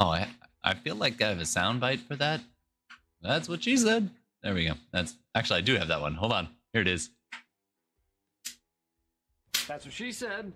Oh, I, I feel like I have a soundbite for that. That's what she said. There we go. That's actually I do have that one. Hold on. Here it is. That's what she said.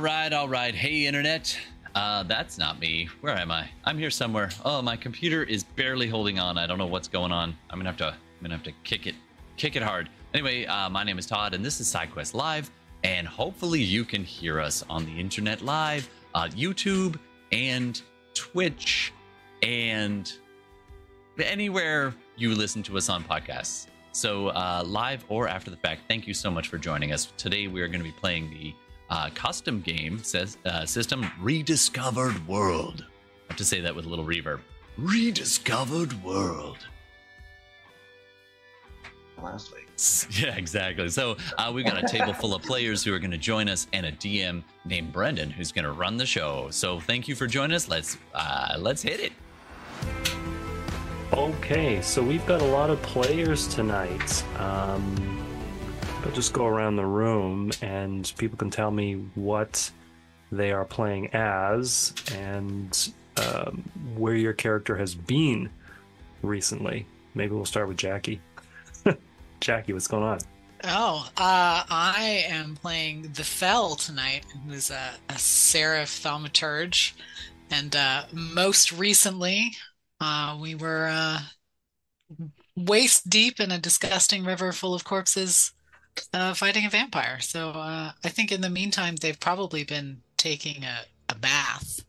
Right, all right. Hey, internet. Uh, that's not me. Where am I? I'm here somewhere. Oh, my computer is barely holding on. I don't know what's going on. I'm gonna have to. I'm gonna have to kick it, kick it hard. Anyway, uh, my name is Todd, and this is SideQuest Live. And hopefully, you can hear us on the internet live, uh, YouTube, and Twitch, and anywhere you listen to us on podcasts. So, uh, live or after the fact, thank you so much for joining us. Today, we are going to be playing the uh, custom game says, uh, system Rediscovered World. I have to say that with a little reverb. Rediscovered World. last week. Yeah, exactly. So uh, we've got a table full of players who are going to join us, and a DM named Brendan who's going to run the show. So thank you for joining us. Let's uh, let's hit it. Okay, so we've got a lot of players tonight. Um, I'll just go around the room and people can tell me what they are playing as and um, where your character has been recently. Maybe we'll start with Jackie. Jackie, what's going on? Oh, uh, I am playing the Fell tonight, who's a, a seraph thaumaturge. And uh, most recently, uh, we were uh, waist deep in a disgusting river full of corpses uh, fighting a vampire. So uh, I think in the meantime, they've probably been taking a, a bath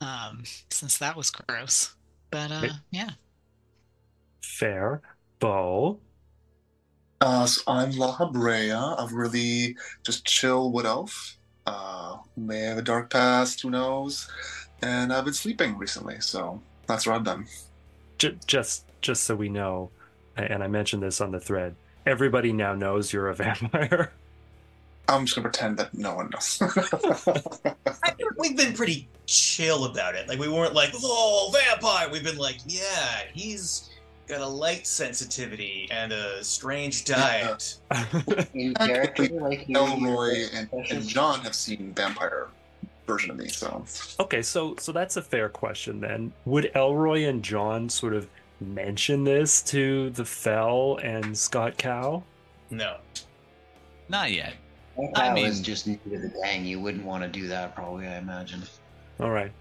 um, since that was gross. But uh, yeah. Fair. Bo. Uh, so I'm La Habrea, a really just chill wood elf. Uh, may have a dark past, who knows? And I've been sleeping recently, so that's what I've done. J- just just so we know, and I mentioned this on the thread, everybody now knows you're a vampire. I'm just gonna pretend that no one knows. I think we've been pretty chill about it. Like we weren't like, "Oh, vampire." We've been like, "Yeah, he's got a light sensitivity and a strange diet." In like Elroy and, and John have seen vampire version of me, so okay, so so that's a fair question then. Would Elroy and John sort of mention this to the Fell and Scott Cow? No. Not yet. If I I mean- was just new to the gang, you wouldn't want to do that, probably. I imagine. All right.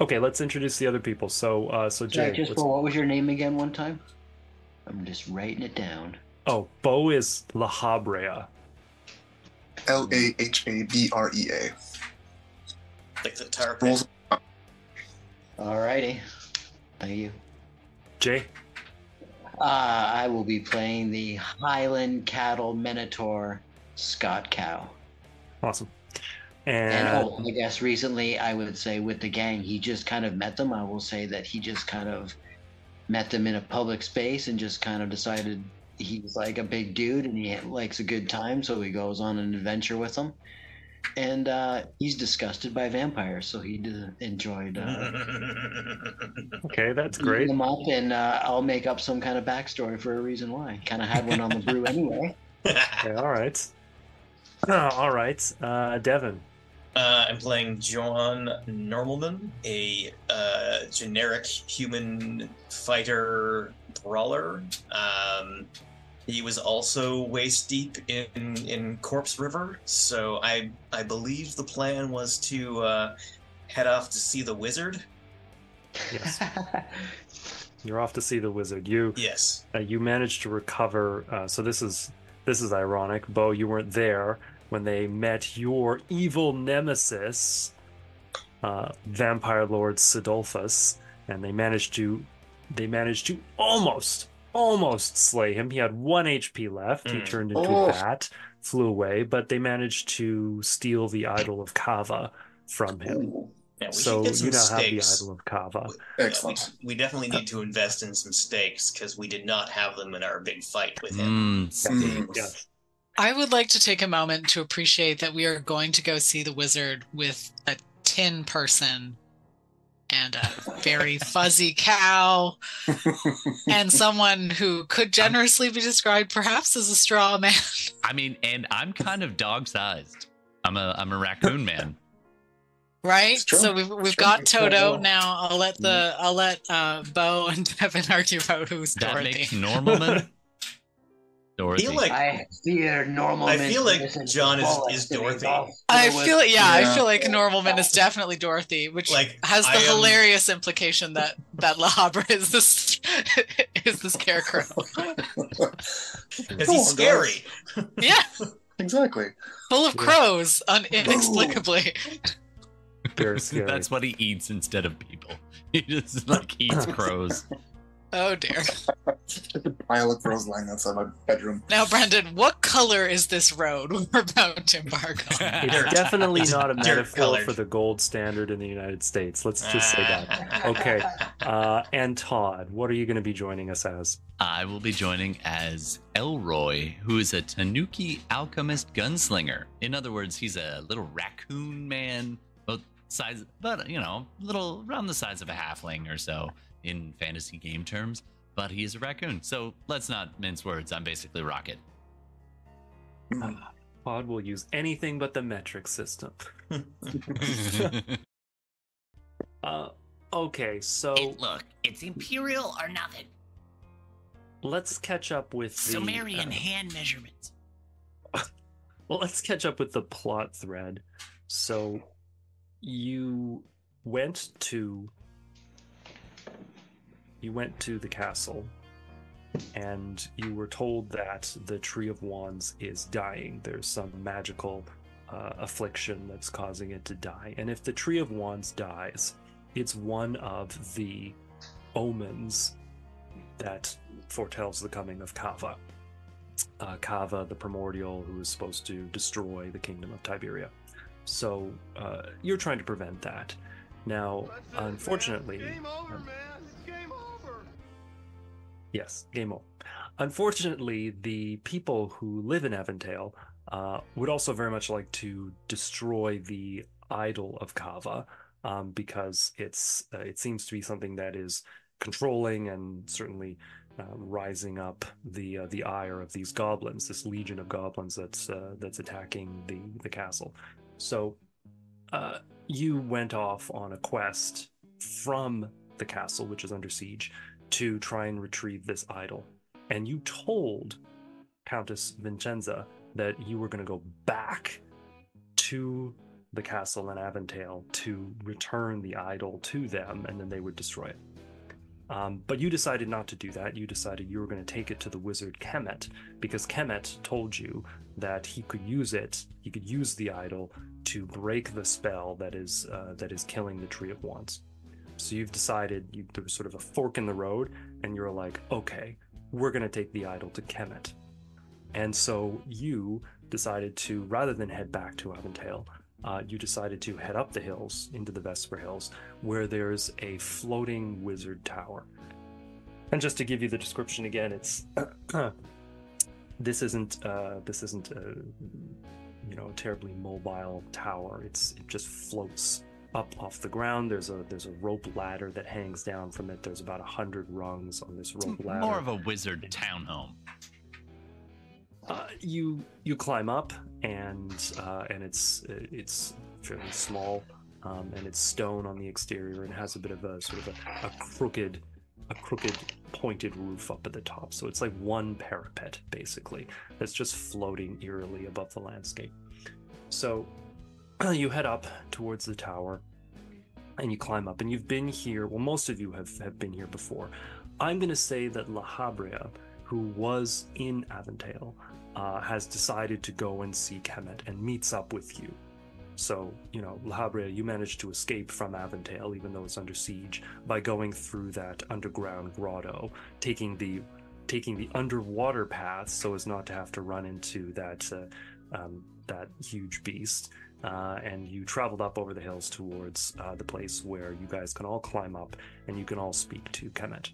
Okay, let's introduce the other people. So uh so Jay. Sorry, just for what was your name again? One time. I'm just writing it down. Oh, Bo is La Habrea. L A H A B R E A. Like the tar pit. Rolls Alrighty. Thank you. Jay. Uh, I will be playing the Highland Cattle Minotaur Scott Cow. Awesome. And And oh, I guess recently I would say with the gang, he just kind of met them. I will say that he just kind of met them in a public space and just kind of decided he's like a big dude and he likes a good time, so he goes on an adventure with them. And uh, he's disgusted by vampires, so he d- enjoyed uh, okay, that's great. them up, and uh, I'll make up some kind of backstory for a reason why. Kind of had one on the brew anyway. Okay, all right. all right. Uh Devin. Uh, I'm playing John Normalman, a uh, generic human fighter brawler. Um, he was also waist deep in in Corpse River, so I I believe the plan was to uh, head off to see the wizard. Yes. You're off to see the wizard. You Yes. uh, you managed to recover uh, so this is this is ironic. Bo, you weren't there when they met your evil nemesis, uh, Vampire Lord Sidolphus, and they managed to they managed to almost almost slay him. He had one HP left. He Mm. turned into Oh. a bat, flew away, but they managed to steal the idol of Kava from him. Ooh, Yeah, we So get some you now have the idol of Kava. Yeah, excellent. we, we definitely need to invest in some stakes because we did not have them in our big fight with him. Mm, steaks. Yes. I would like to take a moment to appreciate that we are going to go see the wizard with a tin person and a very fuzzy cow and someone who could generously be described perhaps as a straw man. I mean, and I'm kind of dog sized. I'm a I'm a raccoon man. Right? So we've we've got Toto now. I'll let the I'll let uh Bo and Devin argue about who's That Dorothy. makes Normalman I feel like I fear normal. I feel like John is- is Dorothy. I with- feel yeah, I feel like Normalman is definitely Dorothy, which Like, has the I am- hilarious implication that that La Habrea is this is the scarecrow. because Come he's scary. yeah, Exactly. full of crows, un- inexplicably. Very scary. That's what he eats instead of people. He just like eats crows. Oh dear. Just a pile of crows lying outside my bedroom. Now, Brendan, what color is this road we're about to embark on? It's definitely not a dirt metaphor for the gold standard in the United States. Let's just say that. Okay. Uh, and Todd, what are you going to be joining us as? I will be joining as Elroy, who is a Tanuki alchemist gunslinger. In other words, he's a little raccoon man, both size, but you know, a little around the size of a halfling or so in fantasy game terms. But he is a raccoon, so let's not mince words. I'm basically Rocket. Pod will use anything but the metric system. Uh, okay, so look, it's imperial or nothing. let's catch up with the Sumerian uh, hand measurements. Well, let's catch up with the plot thread. So, you went to you went to the castle, and you were told that the Tree of Wands is dying. There's some magical uh, affliction that's causing it to die, and if the Tree of Wands dies, it's one of the omens that foretells the coming of Kava uh, Kava, the primordial, who is supposed to destroy the kingdom of Tiberia. So uh, you're trying to prevent that. Now, unfortunately, man. Yes, game over. Unfortunately, the people who live in Avondale uh, would also very much like to destroy the idol of Kava um, because it's uh, it seems to be something that is controlling and certainly uh, rising up the uh, the ire of these goblins, this legion of goblins that's uh, that's attacking the the castle. So, uh, you went off on a quest from the castle, which is under siege, to try and retrieve this idol, and you told Countess Vincenza that you were going to go back to the castle in Avondale to return the idol to them, and then they would destroy it. Um, but you decided not to do that. You decided you were going to take it to the wizard Kemet because Kemet told you that he could use it. He could use the idol to break the spell that is uh, that is killing the Tree of Wands. So you've decided you, there was sort of a fork in the road, and you're like, okay, we're going to take the idol to Kemet. And so you decided to, rather than head back to Avondale, uh, you decided to head up the hills into the Vesper Hills, where there's a floating wizard tower. And just to give you the description again, it's this isn't uh, this isn't a you know a terribly mobile tower. It's it just floats up off the ground. There's a there's a rope ladder that hangs down from it. There's about a hundred rungs on this rope ladder. More of a wizard townhome. Uh, you you climb up and uh, and it's it's fairly small um, and it's stone on the exterior and has a bit of a sort of a, a crooked a crooked pointed roof up at the top so it's like one parapet basically that's just floating eerily above the landscape so you head up towards the tower and you climb up and you've been here well most of you have, have been here before i'm going to say that la habrea who was in avondale uh, has decided to go and see Kemet and meets up with you. So, you know, La Habrea, you managed to escape from Avondale, even though it's under siege, by going through that underground grotto, taking the taking the underwater path so as not to have to run into that uh, um, that huge beast. Uh, and you traveled up over the hills towards uh, the place where you guys can all climb up and you can all speak to Kemet.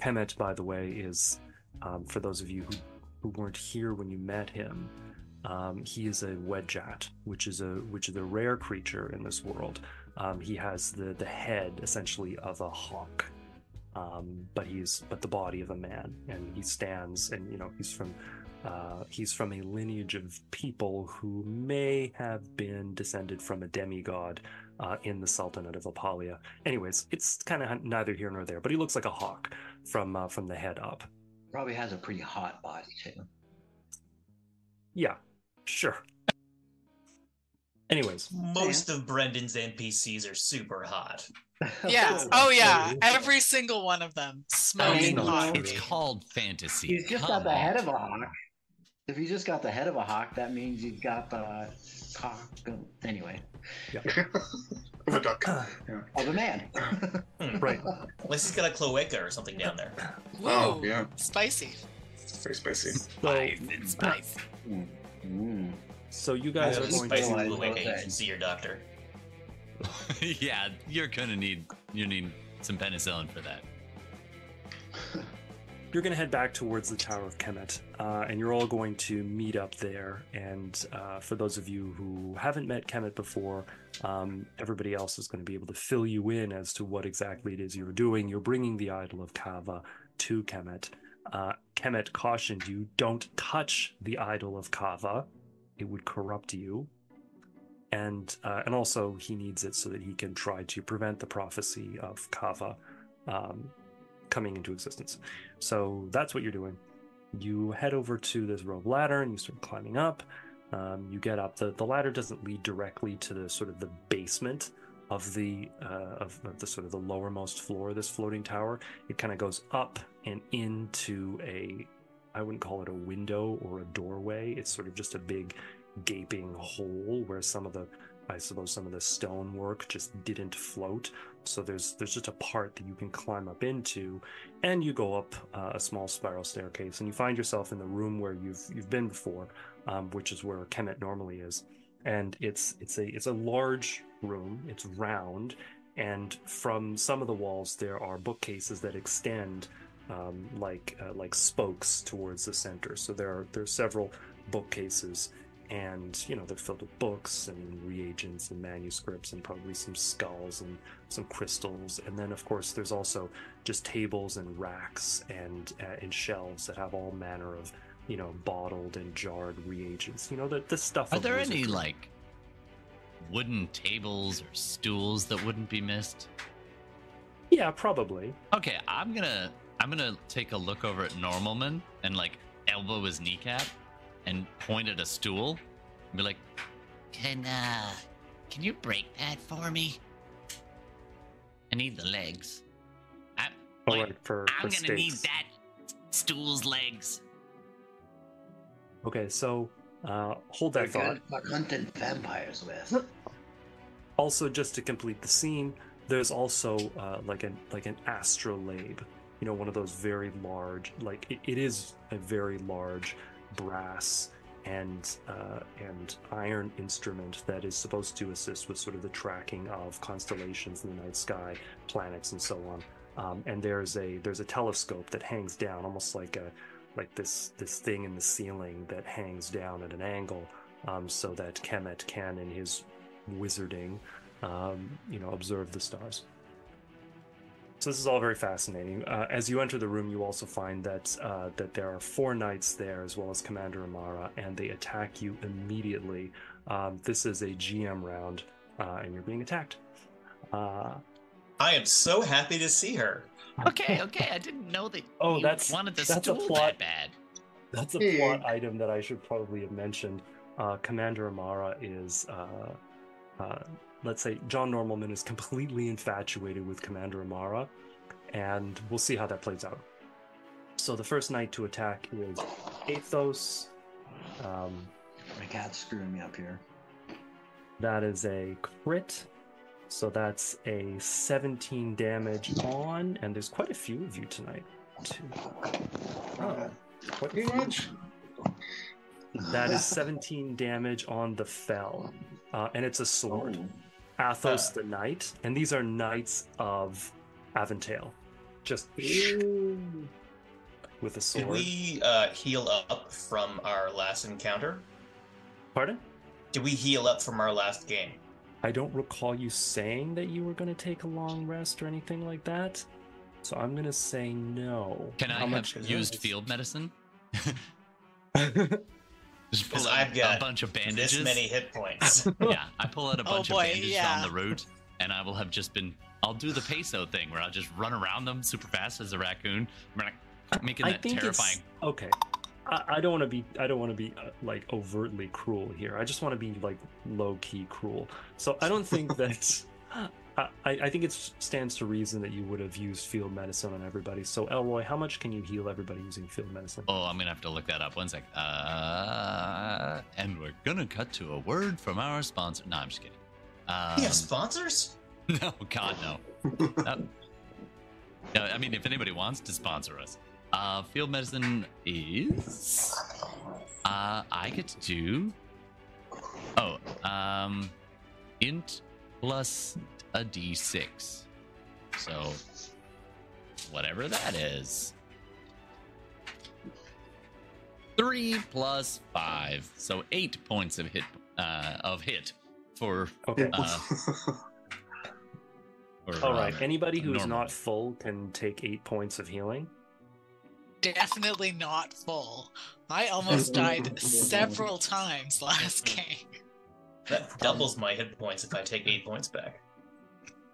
Kemet, by the way, is um, for those of you who who weren't here when you met him. Um, he is a wedjat, which is a which is a rare creature in this world. Um, he has the the head essentially of a hawk, um, but he's but the body of a man, and he stands, and you know he's from uh, he's from a lineage of people who may have been descended from a demigod uh, in the Sultanate of Apalia. Anyways, it's kind of neither here nor there, but he looks like a hawk from uh, from the head up. Probably has a pretty hot body too. Yeah, sure. Anyways, Most of Brendan's NPCs are super hot. Yeah. Oh yeah. Every single one of them smoking mean, hot. It's called fantasy. He's just Come got the on. head of a hawk. If he's just got the head of a hawk, that means he's got the cock. Anyway, Of a duck. Yeah. of a man. right. Unless he's got a cloaca or something down there. Oh, yeah. Spicy. Very spicy. So, Spice and spice. Mm. so you guys So are going spicy to- to cloaca, you Okay. should see your doctor. yeah, you're gonna need you need some penicillin for that. you're going to head back towards the Tower of Kemet, uh, and you're all going to meet up there. And uh, for those of you who haven't met Kemet before, um, everybody else is going to be able to fill you in as to what exactly it is you're doing. You're bringing the idol of Kava to Kemet. Uh, Kemet cautioned you don't touch the idol of Kava, it would corrupt you. And uh, and also he needs it so that he can try to prevent the prophecy of Kava um, coming into existence. So that's what you're doing. You head over to this rope ladder and you start climbing up. Um, you get up. the The ladder doesn't lead directly to the sort of the basement of the uh, of, of the sort of the lowermost floor of this floating tower. It kind of goes up and into a I wouldn't call it a window or a doorway. It's sort of just a big gaping hole where some of the I suppose some of the stonework just didn't float. So there's there's just a part that you can climb up into, and you go up uh, a small spiral staircase, and you find yourself in the room where you've you've been before, um, which is where Kemet normally is. And it's it's a it's a large room. It's round, and from some of the walls there are bookcases that extend um, like uh, like spokes towards the center. So there are there are several bookcases and you know they're filled with books and reagents and manuscripts and probably some skulls and some crystals. And then of course there's also just tables and racks and uh, and shelves that have all manner of you know bottled and jarred reagents. You know the, the stuff Are there any like wooden tables or stools that wouldn't be missed? yeah probably. Okay, I'm gonna I'm gonna take a look over at Normalman and like elbow his kneecap and point at a stool and be like, Can uh can you break that for me? I need the legs. I, all wait, right for, I'm for gonna need that stool's legs. okay so uh hold that They're thought good for hunting vampires with. also just to complete the scene there's also uh, like an like an astrolabe you know one of those very large like it, it is a very large brass and uh, and iron instrument that is supposed to assist with sort of the tracking of constellations in the night sky planets and so on um, and there's a there's a telescope that hangs down almost like a like this this thing in the ceiling that hangs down at an angle um, so that Kemet can in his wizarding um, you know, observe the stars. So this is all very fascinating. Uh, as you enter the room, you also find that uh, that there are four knights there, as well as Commander Amara, and they attack you immediately. Um, this is a GM round, uh, and you're being attacked. Uh, I am so happy to see her. Okay, okay. I didn't know that Oh, you that's- wanted the that's a stool plot. that bad. That's a Hey. plot item that I should probably have mentioned. Uh, Commander Amara is, uh, uh, let's say, John Normalman is completely infatuated with Commander Amara, and we'll see how that plays out. So the first knight to attack is Athos. Um, My cat's screwing me up here. that is a crit. So that's a 17 damage on, and there's quite a few of you tonight. Two. Oh, quite a few. much. That is 17 damage on the fell. Uh, and it's a sword. Oh. Athos Ah. the Knight. And these are knights of Aventail. Just with a sword. Did we uh, heal up from our last encounter? Pardon? Did we heal up from our last game? I don't recall you saying that you were going to take a long rest or anything like that. So I'm going to say no. Can I How have much used field medicine? Just pull out I've got a bunch of bandages. This many hit points. yeah, I pull out a Oh, bunch boy, of bandages yeah. on the road, and I will have just been. I'll do the peso thing where I'll just run around them super fast as a raccoon, making I that think terrifying. it's okay. I, I don't want to be. I don't want to be uh, like overtly cruel here. I just want to be like low key cruel. So I don't think that. I, I think it stands to reason that you would have used field medicine on everybody. So Elroy, how much can you heal everybody using field medicine? Oh, I'm gonna have to look that up. One sec. Uh, and we're gonna cut to a word from our sponsor. No, I'm just kidding. Um, we have sponsors? No, God, no. No, I mean, if anybody wants to sponsor us, uh, field medicine is. Uh, I get to do. Oh, um, int plus a d6. So, whatever that is. Three plus five, so eight points of hit uh, of hit for Okay. uh, for, All uh. Anybody who's normal. not full can take eight points of healing. Definitely not full. I almost died several times last game. That doubles my hit points if I take eight points back.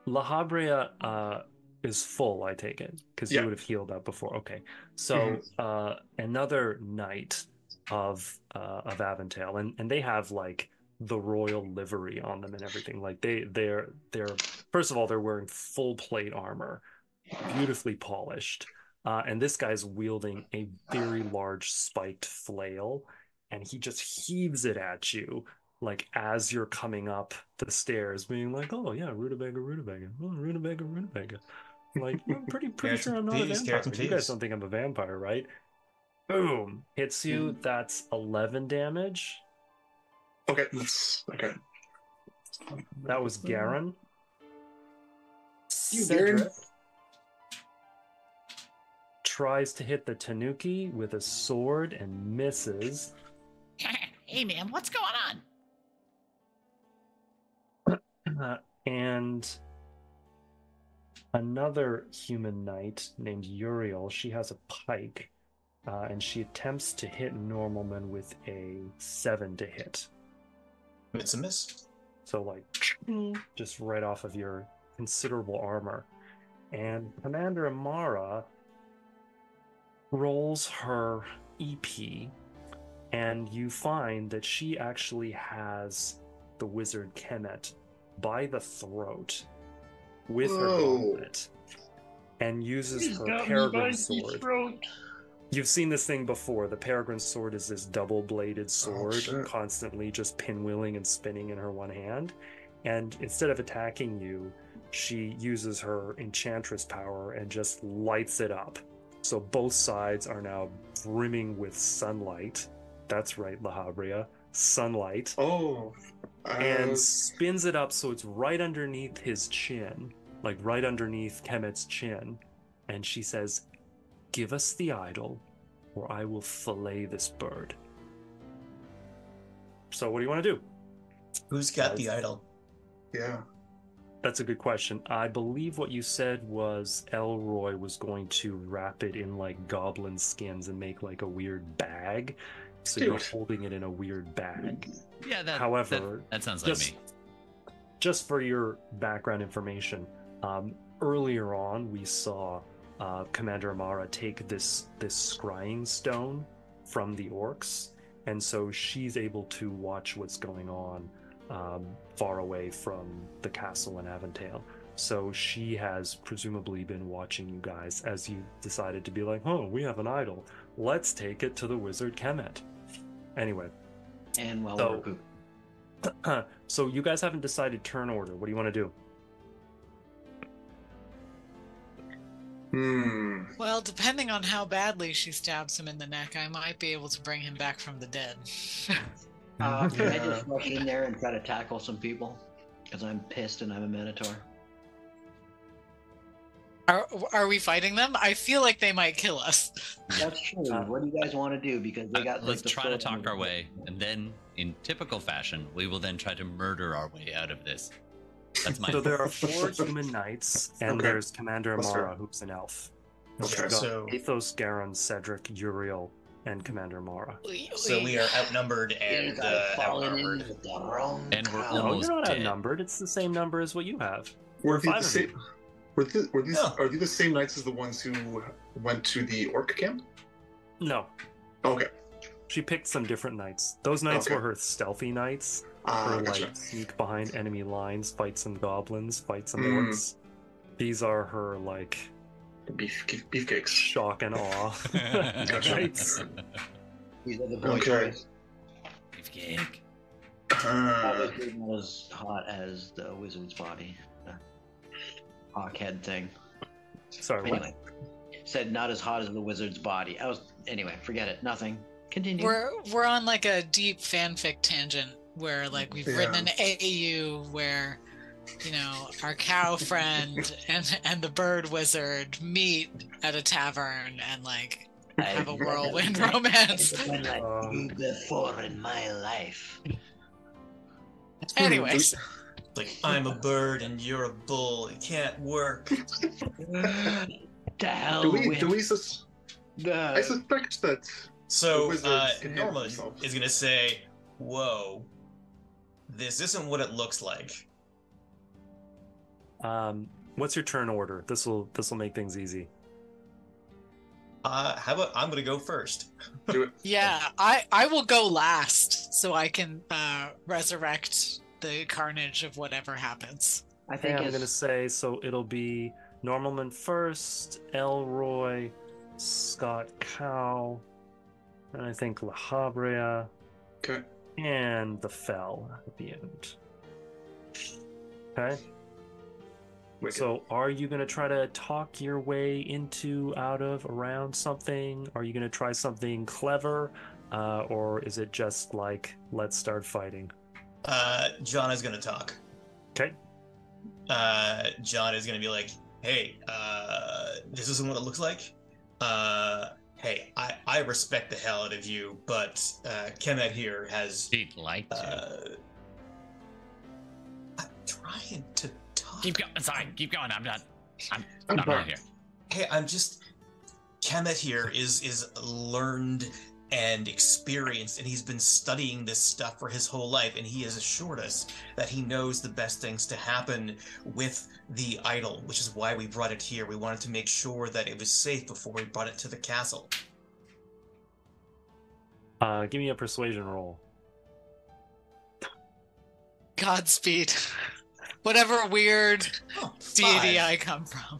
La Habrea uh, is full, I take it, because Yeah. you would have healed up before. Okay, so Mhm. uh, another knight of uh, of Aventail, and and they have like the royal livery on them and everything. Like they they're they're first of all they're wearing full plate armor, beautifully polished, uh, and this guy's wielding a very large spiked flail, and he just heaves it at you like as you're coming up the stairs, being like, "Oh yeah, rutabaga, rutabaga, oh, rutabaga, rutabaga." Like I'm pretty pretty sure I'm and not a vampire. carrots You guys don't think I'm a vampire, right? Boom! Hits you. That's eleven damage. okay, that's okay. That was Garen. You, Garen. Tries to hit the Tanuki with a sword and misses. hey, man, what's going on? Uh, and another human knight named Uriel, she has a pike, uh, and she attempts to hit Normalman with a seven to hit. It's a miss. So, like, just right off of your considerable armor. And Commander Amara rolls her EP, and you find that she actually has the wizard Kemet by the throat with her Whoa. gauntlet and uses her peregrine sword. You've seen this thing before. The peregrine sword is this double-bladed oh, sword, shit. constantly just pinwheeling and spinning in her one hand. And instead of attacking you, she uses her enchantress power and just lights it up. So both sides are now brimming with sunlight. That's right, La Habrea. Sunlight. Oh, And uh, spins it up so it's right underneath his chin, like right underneath Kemet's chin. And she says, Give us the idol, or I will fillet this bird. So, what do you want to do? Who's got the idol? yeah. That's a good question. I believe what you said was Elroy was going to wrap it in like goblin skins and make like a weird bag. So you're holding it in a weird bag. Yeah, that. However, that, that sounds like just, me. just for your background information, um, earlier on we saw uh, Commander Amara take this this scrying stone from the orcs, and so she's able to watch what's going on um, far away from the castle in Aventail. So she has presumably been watching you guys as you decided to be like, "Oh, we have an idol. Let's take it to the wizard Kemet." Anyway, And while So- we're poop. so you guys haven't decided turn order. What do you want to do? Hmm. Well, depending on how badly she stabs him in the neck, I might be able to bring him back from the dead. Uh, can I just rush in there and try to tackle some people? Because I'm pissed and I'm a Minotaur. Are are we fighting them? I feel like they might kill us. That's true. Uh, what do you guys want to do? Because they Uh, got. like, let's the try to talk our way, and then, in typical fashion, we will then try to murder our way out of this. That's my. So there are four human knights, and Okay. there's Commander Let's Amara, who's an elf. Okay. So- Athos, Garen, Cedric, Uriel, and Commander Amara. So we are outnumbered and uh, falling outnumbered. the wrong And we're crowd. No, you're not dead. outnumbered. It's the same number as what you have. Were There are they the five of you. same? Were, the, were these No. are they the same knights as the ones who went to the orc camp? No, Okay. she picked some different knights. Those knights Okay. were her stealthy knights. Ah, Her gotcha. like sneak behind enemy lines, fight some goblins, fight some Mm. orcs. These are her like Beef beefcakes. shock and awe knights. These are the boy Okay. toys. Beefcake. Obviously not as hot as the wizard's body. The hawk head thing. Sorry, what? Anyway, said not as hot as the wizard's body. I was anyway. Forget it. Nothing. Continue. We're we're on like a deep fanfic tangent where like we've written an AAU where you know our cow friend and and the bird wizard meet at a tavern and like have a whirlwind romance. Like Um, you before in my life. Anyways, Like I'm a bird and you're a bull. It can't work. To hell do we do we sus- I suspect that So The uh, can handle Norman himself. is gonna say, "Whoa, this isn't what it looks like." Um, what's your turn order? This will this will make things easy. Uh, how about I'm gonna go first? do it. yeah, I I will go last so I can uh, resurrect the carnage of whatever happens. I Okay, think I'm gonna say so. It'll be Normalman first, Elroy, Scott Cow, and I think La Habrea, Okay. and the Fell at the end. Okay. Wicked. So, are you gonna try to talk your way into, out of, around something? Are you gonna try something clever, uh, or is it just like let's start fighting? Uh, John is gonna talk. Okay. Uh, John is gonna be like, "Hey, uh, this isn't what it looks like. Uh, hey, I I respect the hell out of you, but uh, Kemet here has He'd like to. uh." I'm trying to talk. Keep going. Sorry, keep going. I'm not. I'm I'm not fine. right here. Hey, I'm just Kemet here is is learned and experienced and he's been studying this stuff for his whole life and he has assured us that he knows the best things to happen with the idol, which is why we brought it here. We wanted to make sure that it was safe before we brought it to the castle. Uh, give me a persuasion roll. Godspeed. Whatever weird Oh, deity. I come from.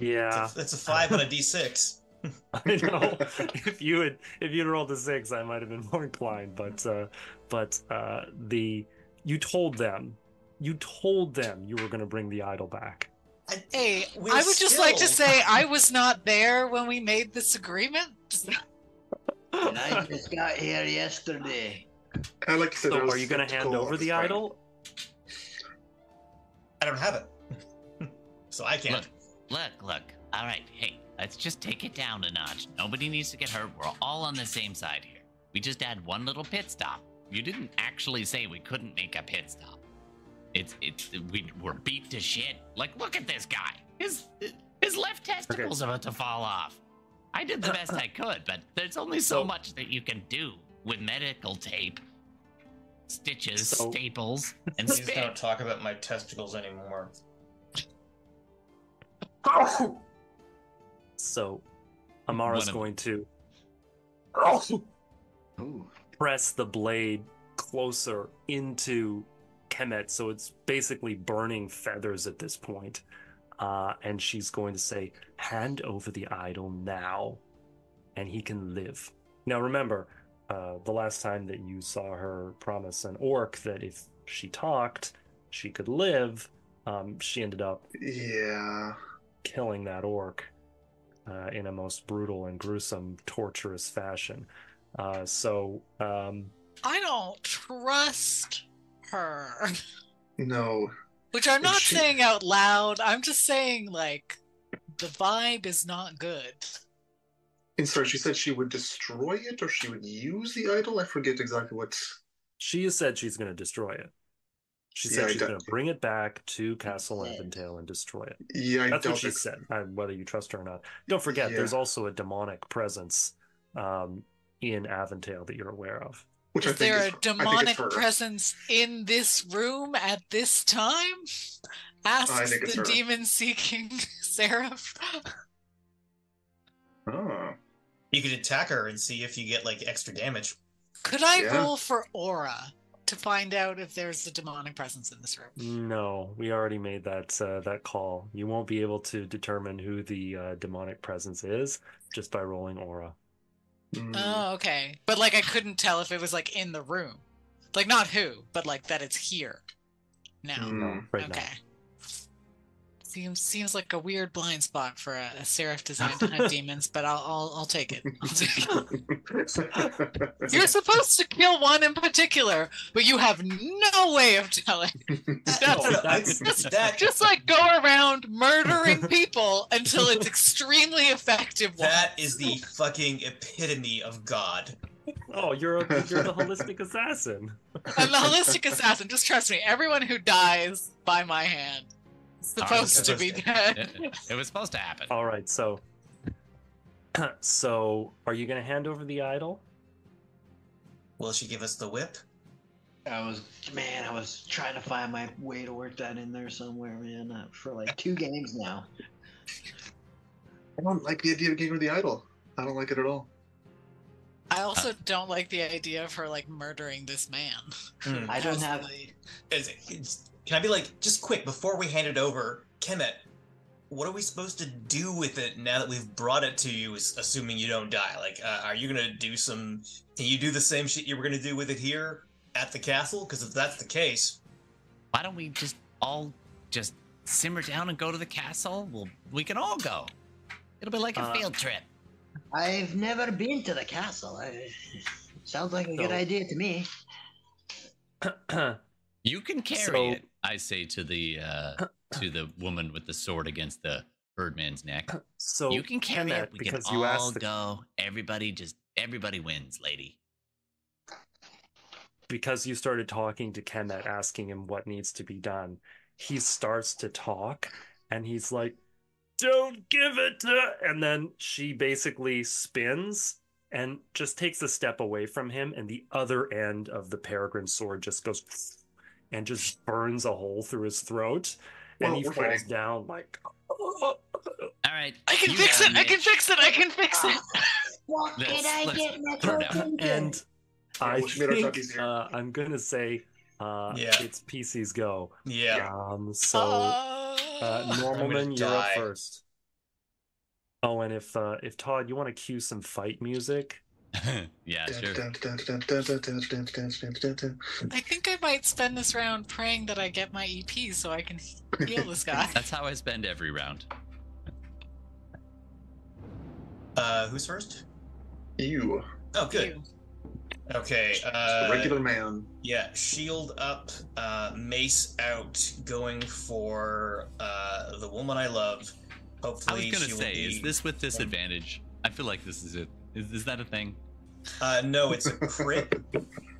Yeah. That's a- That's a five on a d6. I know. if you had if you'd rolled a six, I might have been more inclined. But uh, but uh, the you told them you told them you were going to bring the idol back. I- Hey, I would just like to say I was not there when we made this agreement. and I just got here yesterday. I like you said, So are you going to hand over the idol? I don't have it. so I can't. Look, look, look. All right, hey, let's just take it down a notch. Nobody needs to get hurt. We're all on the same side here. We just had one little pit stop. You didn't actually say we couldn't make a pit stop. It's it's we're beat to shit. Like, look at this guy. His his left testicle's about to fall off. I did the best I could, but there's only so So- much that you can do with medical tape, stitches, So- staples, and Please spit. don't talk about my testicles anymore. So Amara's One of- going to Ooh. press the blade closer into Kemet, so it's basically burning feathers at this point. Uh, and she's going to say, "Hand over the idol now, and he can live." Now, remember, uh, the last time that you saw her promise an orc that if she talked, she could live. Um, she ended up Yeah. killing that orc uh, in a most brutal and gruesome, torturous fashion. Uh, so, um, I don't trust her. No. Which I'm not she- saying out loud. I'm just saying like the vibe is not good. And sorry, she said she would destroy it or she would use the idol. I forget exactly what. She has said she's going to destroy it. She Yeah, said I she's going to bring it back to Castle said. And destroy it. Yeah, I That's what she that- said. Uh, whether you trust her or not. Don't forget, Yeah. there's also a demonic presence um, in Avondale that you're aware of. Which I Is think there is, a I think demonic presence in this room at this time? Asks the demon seeking Seraph. Oh. You could attack her and see if you get like extra damage. Could I Yeah. roll for aura to find out if there's a demonic presence in this room? No, we already made that uh, that call. You won't be able to determine who the uh, demonic presence is just by rolling aura. Mm. Oh, okay. But like I couldn't tell if it was like in the room. Like not who, but like that it's here. Now. Mm. No, right okay. Seems seems like a weird blind spot for a, a seraph designed to hunt demons, but I'll I'll, I'll take it. I'll take it. You're supposed to kill one in particular, but you have no way of telling. That's, that's- just, that, Just like go around murdering people until it's extremely effective. that once. is the fucking epitome of God. Oh, you're a, you're the holistic assassin. I'm the holistic assassin. Just trust me. Everyone who dies by my hand is supposed to be dead. It, it was supposed to happen. All right, so so are you going to hand over the idol? Will she give us the whip? I was man, I was trying to find my way to work that in there somewhere, man. Uh, for like two games now. I don't like the idea of giving her the idol. I don't like it at all. I also don't like the idea of her like murdering this man. Hmm. I don't have. Constantly. Is it's- can I be like, just quick, before we hand it over, Kemet, what are we supposed to do with it now that we've brought it to you, assuming you don't die? Like, uh, are you gonna do some, can you do the same shit you were gonna do with it here at the castle? Because if that's the case, Why don't we just all just simmer down and go to the castle? Well, we can all go. It'll be like a Uh, field trip. I've never been to the castle. I, sounds like a good idea to me. You can carry So- it. I say to the uh, to the woman with the sword against the birdman's neck. so you can carry it. We because can you all the, go. Everybody just everybody wins, lady. because you started talking to Kemet, asking him what needs to be done. He starts to talk, and he's like, "Don't give it to," and then she basically spins and just takes a step away from him, and the other end of the peregrine sword just goes and just burns a hole through his throat, and Well, he we're falls fighting. down like. All right. I can you fix got it. I can fix it. I can fix it. What did I get turn myself down. into? And I well, she made our job think easier. uh, I'm gonna say uh, Yeah. it's PC's go. yeah. Um, so Uh, uh, Normalman, you're up first. Oh, and if uh, if Todd, you want to cue some fight music, yeah, sure. I think I might spend this round praying that I get my EP so I can heal this guy. That's how I spend every round. Uh, who's first? You, Oh, good. You. Okay. Uh, regular man. Yeah, shield up, uh, mace out, going for uh, the woman I love. Hopefully, I was gonna she say, is this with disadvantage? I feel like this is it. Is, is that a thing? Uh, no, it's a crit.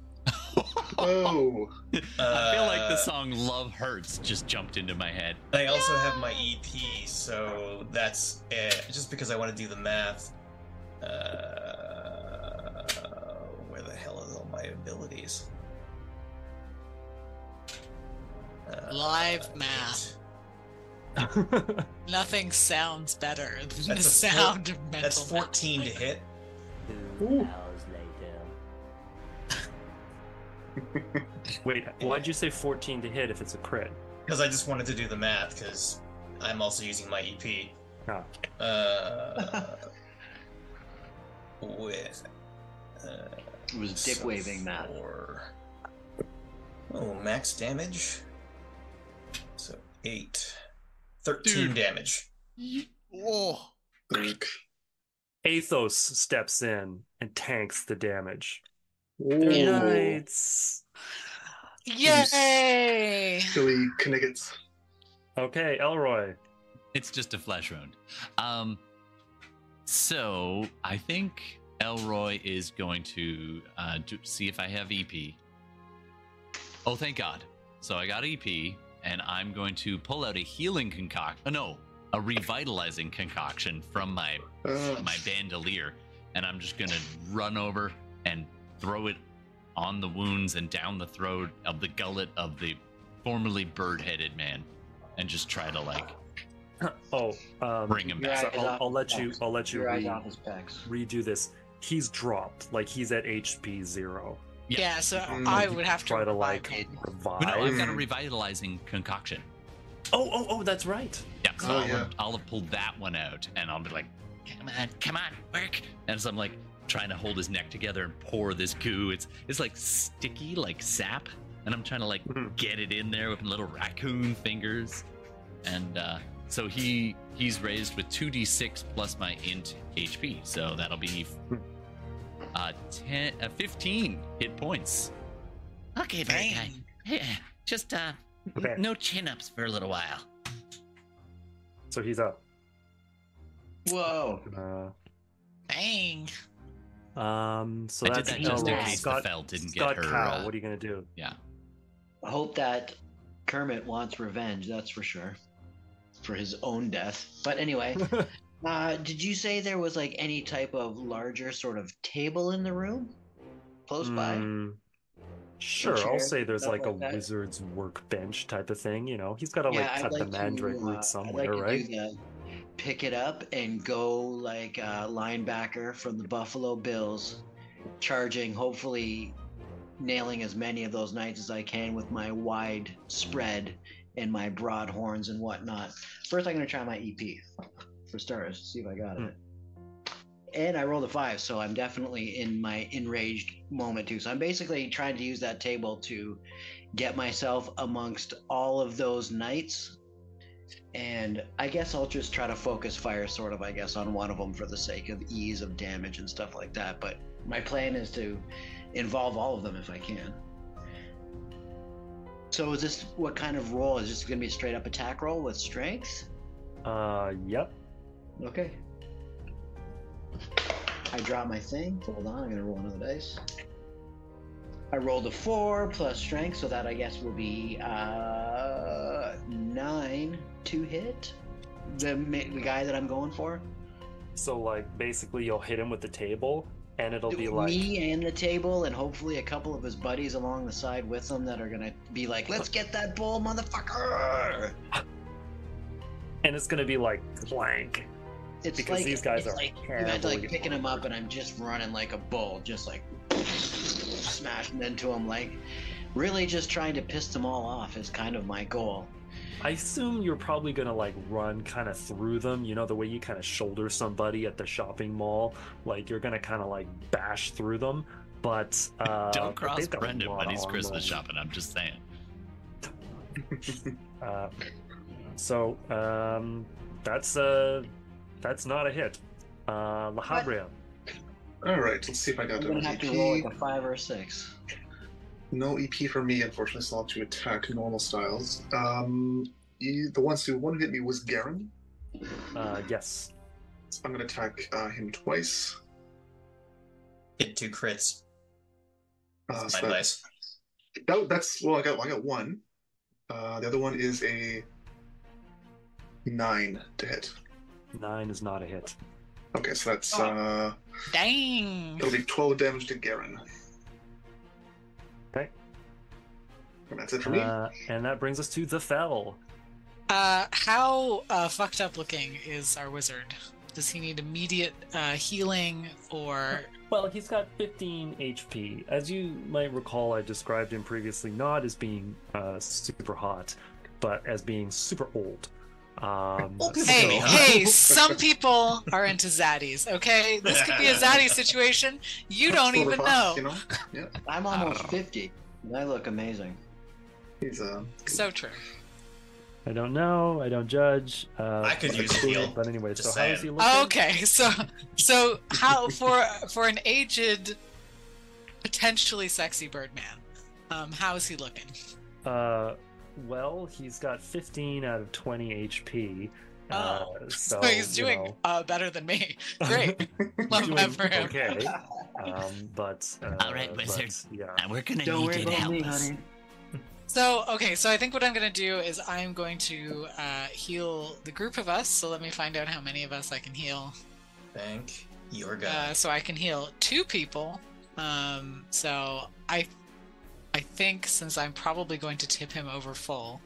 Oh, I feel like the Uh, song "Love Hurts" just jumped into my head. I also have my EP, so that's it. Just because I want to do the math. Uh, where the hell is all my abilities? Uh, Live math. Nothing sounds better than the That's a four- sound of mental That's 14 to hit. Ooh. Wait, why'd you say 14 to hit if it's a crit? Because I just wanted to do the math, because I'm also using my EP. Ah. Uh, with. Uh, It was dick so waving, Matt. Oh, max damage. So 8. 13 Dude. damage. Oh, Frick. Athos steps in and tanks the damage. Ooh. Nice. Yay! Silly Kniggets. Okay, Elroy. It's just a flesh wound. Um, so I think Elroy is going to uh, do, see if I have EP. Oh, thank God! So I got EP, and I'm going to pull out a healing concoction. Oh, no, a revitalizing concoction from my Uh, my bandolier, and I'm just gonna run over and throw it on the wounds and down the throat of the gullet of the formerly bird-headed man, and just try to like Oh, um, bring him back. so I'll, I'll let you. I'll let you re- his redo this. He's dropped. Like he's at HP zero. Yeah, so Mm. I would have to Try to like him. revive. But no, I've got a revitalizing concoction. Oh, oh, oh, that's right. Yeah, so Oh, I'll, yeah. I'll have pulled that one out, and I'll be like, "Come on, come on, work!" And so I'm like trying to hold his neck together and pour this goo. It's it's like sticky, like sap, and I'm trying to like Mhm. get it in there with little raccoon fingers. And uh, so he he's raised with two d6 plus my int HP, so that'll be uh 10, uh, 15 hit points. Okay, bird guy. Dang. Yeah, just uh, Okay. no chin ups for a little while. So he's up. Whoa. Uh, Dang. Um. So I did that's that just in case Scott, the fell didn't Scott get her. Cow. uh, What are you gonna do? yeah. I hope that Kermit wants revenge, that's for sure. For his own death. But anyway, uh, did you say there was like any type of larger sort of table in the room? Close by? Mm, Sure, chair, I'll say there's stuff like a that. wizard's workbench type of thing. You know, he's got to Yeah, like I'd cut the like to, mandrake uh, root I'd somewhere, like to right? Pick it up and go like a linebacker from the Buffalo Bills, charging, hopefully nailing as many of those knights as I can with my wide spread and my broad horns and whatnot. First, I'm going to try my EP for starters, see if I got it. And I rolled a five, so I'm definitely in my enraged moment too. So I'm basically trying to use that table to get myself amongst all of those knights and I guess I'll just try to focus fire, sort of, I guess, on one of them for the sake of ease of damage and stuff like that. But my plan is to involve all of them if I can. So is this what kind of roll? Is this going to be a straight up attack roll with strength? Uh, yep. Okay. I drop my thing. Hold on, I'm going to roll another dice. I rolled a four plus strength, so that I guess will be uh, nine to hit the the guy that I'm going for. So like basically you'll hit him with the table, and it'll be like me and the table, and hopefully a couple of his buddies along the side with him that are gonna be like, "Let's get that bull, motherfucker!" and it's gonna be like blank. It's Because like these guys are like to like picking him up, and I'm just running like a bull, just like smashing into him, like really just trying to piss them all off is kind of my goal. I assume you're probably gonna like run kind of through them. You know the way you kind of shoulder somebody at the shopping mall, like you're gonna kind of like bash through them. But uh, Don't but cross they've Brendan lot when he's Christmas them. shopping. I'm just saying. Uh, so um, that's uh, that's not a hit. Uh, La Habrea. All right, let's see if I got I'm an gonna have to roll like a five or a six. No EP for me, unfortunately. Still have to attack normal styles. Um, you- the ones who one hit me was Garen. Uh, yes. So I'm going to attack uh, him twice. Hit two crits. Uh, so Nine that- dice. that- that's well, I got I got one. Uh, the other one is a nine to hit. Nine is not a hit. Okay, so that's Oh. uh, Dang. it'll be twelve damage to Garen. And that's it for me. Uh, and that brings us to the Fell. Uh, how uh, fucked up looking is our wizard? Does he need immediate uh, healing or? Well, he's got 15 HP. As you might recall, I described him previously not as being uh, super hot, but as being super old. Um, Hey, so- hey! Some people are into zaddies. Okay, this could be a zaddy situation. You don't even know. You know, yeah, I'm almost fifty. and I look amazing. He's uh, So true. I don't know. I don't judge. Uh, I could use a cool, heal, But anyway, just so how is he looking? Okay, so so how for for an aged, potentially sexy Birdman, um, how is he looking? Uh, well, he's got 15 out of 20 HP. Oh, uh, so, So he's you doing know, uh, better than me. Great. Love that for him. Okay. Um, but uh, All right, but, yeah. Now we're gonna Don't need worry you to about help me, us. honey. So, okay, so I think what I'm going to do is I'm going to uh, heal the group of us. So let me find out how many of us I can heal. Thank your God. Uh, so I can heal two people. Um, so I, I think since I'm probably going to tip him over full,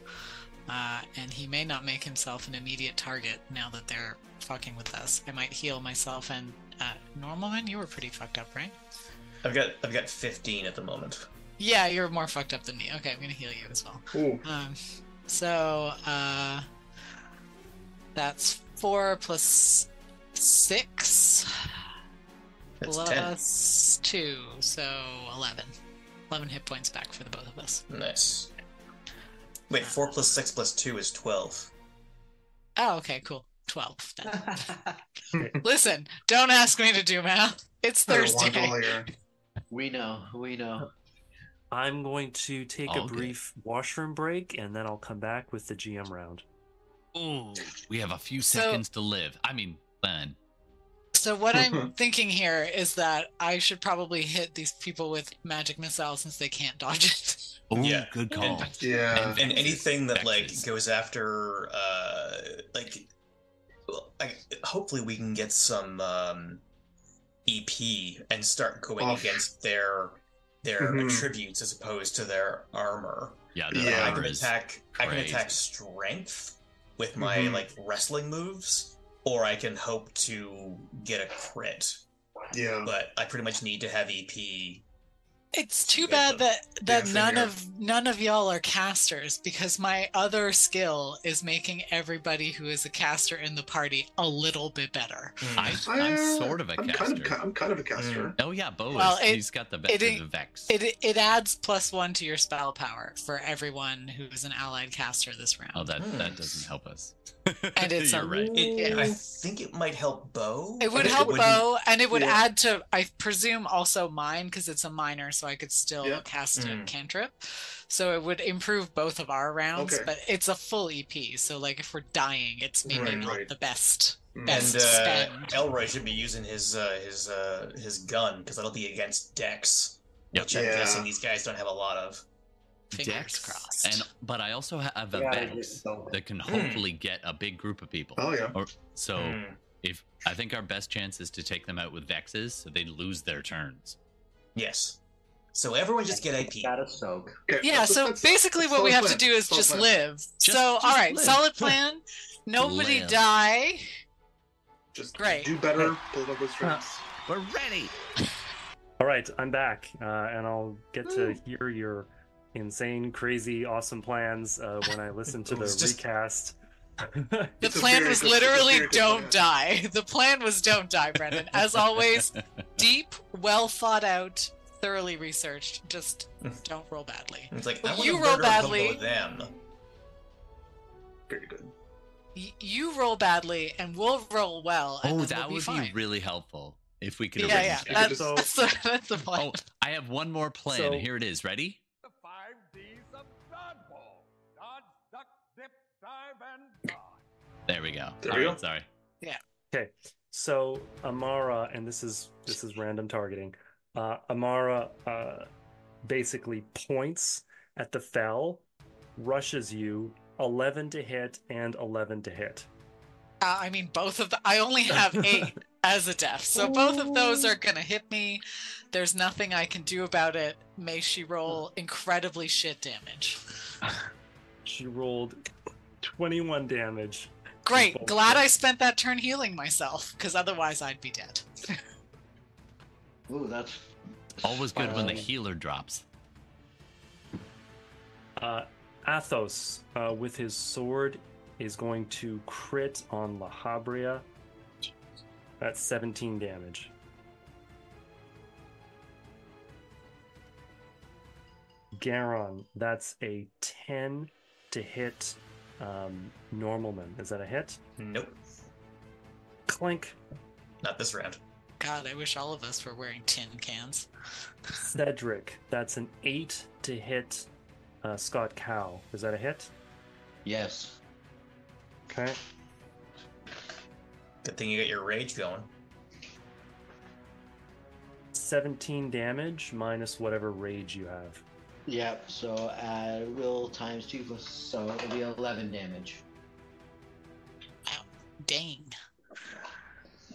uh, and he may not make himself an immediate target now that they're fucking with us, I might heal myself and uh, Normalman. You were pretty fucked up, right? I've got I've got 15 at the moment. Yeah, you're more fucked up than me. Okay, I'm gonna heal you as well. Ooh. Um, so uh, that's four plus six That's 10. plus two, so eleven. Eleven hit points back for the both of us. Nice. Wait, 4 plus 6 plus 2 is 12. Oh, okay, cool. Twelve. Then. Listen, don't ask me to do math. It's I Thursday. want all your- We know. We know. I'm going to take All a good. brief washroom break and then I'll come back with the GM round. Ooh, we have a few So- seconds to live. I mean, then. So what I'm thinking here is that I should probably hit these people with magic missile since they can't dodge it. Ooh, Yeah. good call. Yeah. and Vexes, anything that like goes after uh like well, I, hopefully we can get some um ep and start going Oh. against their their Mhm. attributes as opposed to their armor Yeah, the Yeah. i can is attack i can attack strength with my Mhm. like wrestling moves or i can hope to get a crit Yeah. but i pretty much need to have E ep It's too bad that that none figure. of none of y'all are casters because my other skill is making everybody who is a caster in the party a little bit better. I, Uh, I'm sort of a I'm caster. kind of, I'm kind of a caster. Oh yeah, Bo Well, is. it- he's got the best it- of the vex. It it adds plus one to your spell power for everyone who is an allied caster this round. oh, that Hmm. that doesn't help us. And it's a- You're right. it, Yeah. i think it might help bo It would help wouldn't- Bo, and it would yeah. add to, I presume, also mine because it's a minor, so I could still Yeah. cast a Mm. cantrip. So it would improve both of our rounds, Okay. but it's a full EP. So like if we're dying, it's maybe Right, not right. the best. Mm. Best and uh, spend. Elroy should be using his uh, his uh, his gun because that'll be against Dex, Yep. which I'm guessing these guys don't have a lot of. Fingers Dex, crossed. and but I also have a Yeah, vex that can hopefully get a big group of people. Oh yeah. Or so Hmm. if I think our best chance is to take them out with vexes, so they lose their turns. Yes. So everyone just get AP. Got a soak. Okay, yeah, that's- so that's- basically that's what we solid have to do is Solid just plan. live. Just- so, just all right, live. solid plan. Nobody Live. die. Just Great. do better. Pull up those strings. We're ready. All right, I'm back, uh, and I'll get to hear your insane, crazy, awesome plans uh, when I listen to the just- recast. The It's plan was good- it's a literally don't plan. die. The plan was don't die, Brendan. As always, deep, well thought out, thoroughly researched. Just don't roll badly. It's like Well, you roll to murder a couple badly. of them. Very good. Y- you roll badly, and we'll roll well. And Oh, that we'll be would fine. be really helpful if we could Yeah, yeah. That's, that's, the, that's the plan. Oh, I have one more plan. So- Here it is. Ready? There we go. There All we right, go. Sorry. Yeah. Okay, so Amara, and this is this is random targeting. Uh, Amara uh, basically points at the fell, rushes you, eleven to hit and eleven to hit. Uh, I mean, both of the. I only have eight as a death, so both of those are gonna hit me. There's nothing I can do about it. May she roll incredibly shit damage. She rolled twenty-one damage. Great. Glad I spent that turn healing myself, because otherwise I'd be dead. Ooh, that's Always good when the healer drops. Uh, Athos, uh, with his sword, is going to crit on La Habrea. That's 17 damage. Garon, that's a 10 to hit um, Normalman. Is that a hit? Nope, Clink, not this round. God, I wish all of us were wearing tin cans. Cedric, that's an 8 to hit uh, Scott Cow. Is that a hit? Yes. Okay. Good thing you got your rage going. 17 damage minus whatever rage you have. Yep. So uh, will times two, plus- so it'll be eleven damage. Dang.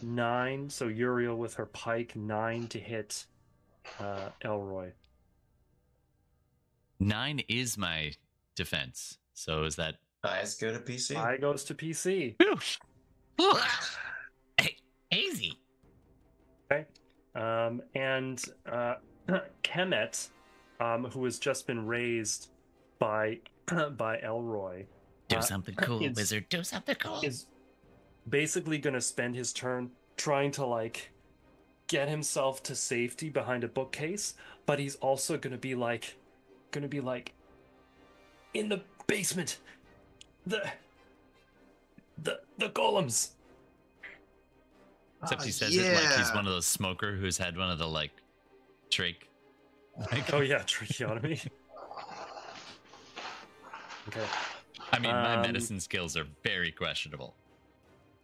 Nine. So Uriel with her pike, nine to hit uh, Elroy. Nine is my defense. So is that Eyes go to PC. I goes to PC. Hey, easy. Okay. Um, and uh, Kemet, um, who has just been raised by by Elroy, Do uh, something cool, is- wizard. Do something cool. is basically going to spend his turn trying to like get himself to safety behind a bookcase, but he's also going to be like going to be like in the basement. The the the golems. except he Ah, says it like he's one of those smoker who's had one of the like trach like Oh yeah, tracheotomy. okay. I mean my Um, medicine skills are very questionable.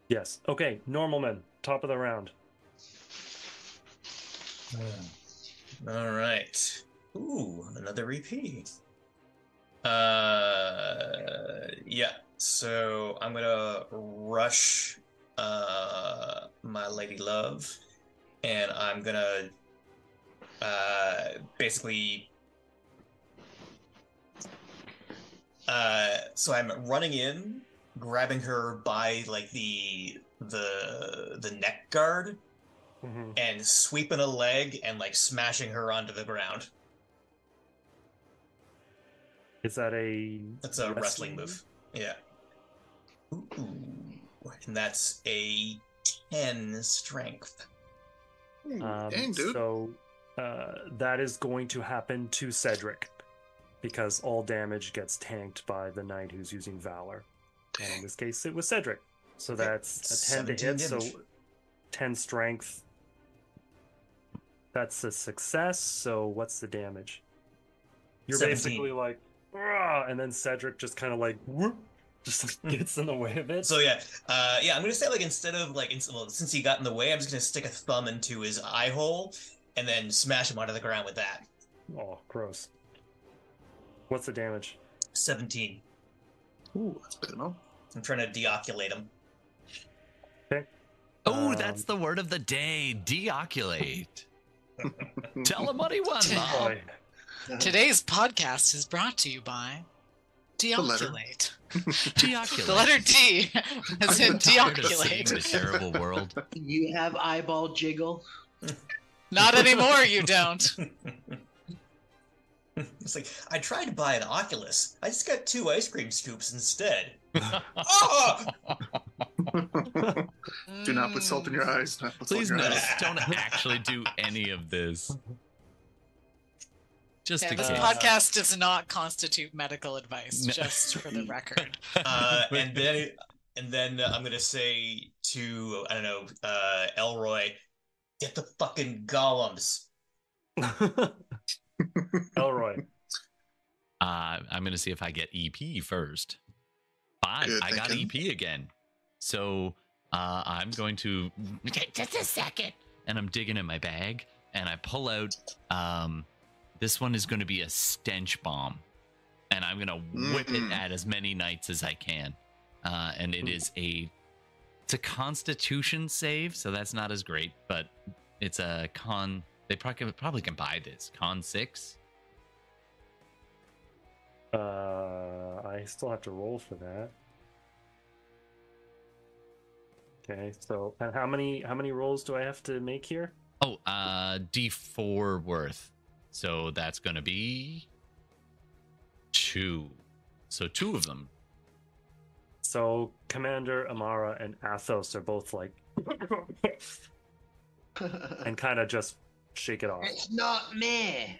Yes. Okay, Normalman. Top of the round. All right. Ooh, another repeat. Uh, yeah. So I'm gonna rush uh my lady love, and I'm gonna uh basically uh so I'm running in, grabbing her by like the the the neck guard Mhm. and sweeping a leg and like smashing her onto the ground. Is that a That's a wrestling, move. Yeah. Ooh. And that's a 10 strength. Um, dang, dude. So uh, that is going to happen to Cedric because all damage gets tanked by the knight who's using Valor. And in this case, it was Cedric. So that's a 10 to 17 hit, so 10 strength. That's a success. So what's the damage? You're 17. basically like, and then Cedric just kind of like, whoop, just gets in the way of it. So yeah, uh, yeah, I'm gonna say like instead of like well, since he got in the way, I'm just gonna stick a thumb into his eye hole and then smash him onto the ground with that. oh, gross. What's the damage? 17. Ooh, that's good to. I'm trying to deoculate him. Oh, Um, that's the word of the day. Deoculate. Tell him what he won, Bob. Today's podcast is brought to you by. Deoculate. Deoculate. The letter D as in Tired of seeing the deoculate. terrible world. You have eyeball jiggle. Not anymore, you don't. It's like I tried to buy an Oculus. I just got two ice cream scoops instead. oh! Do not put salt in your eyes. Do Please salt in no, eyes. don't actually do any of this. Just Yeah, this case. podcast does not constitute medical advice, No. just for the record. uh, and then and then uh, I'm gonna say to I don't know uh, Elroy, get the fucking golems. Elroy. Uh, I'm going to see if I get EP first. Five. Good I got thinking. EP again. So uh, I'm going to. Just a second. And I'm digging in my bag and I pull out. Um, this one is going to be a stench bomb. And I'm going to whip Mm-mm. it at as many knights as I can. Uh, and it is a. It's a constitution save, so that's not as great, but it's a con. They probably, probably can buy this. Con six. Uh, I still have to roll for that. Okay, so and how many how many rolls do I have to make here? Oh, uh, D4 worth. So that's going to be two. So two of them. So Commander Amara and Athos are both like and kind of just shake it off. it's not me.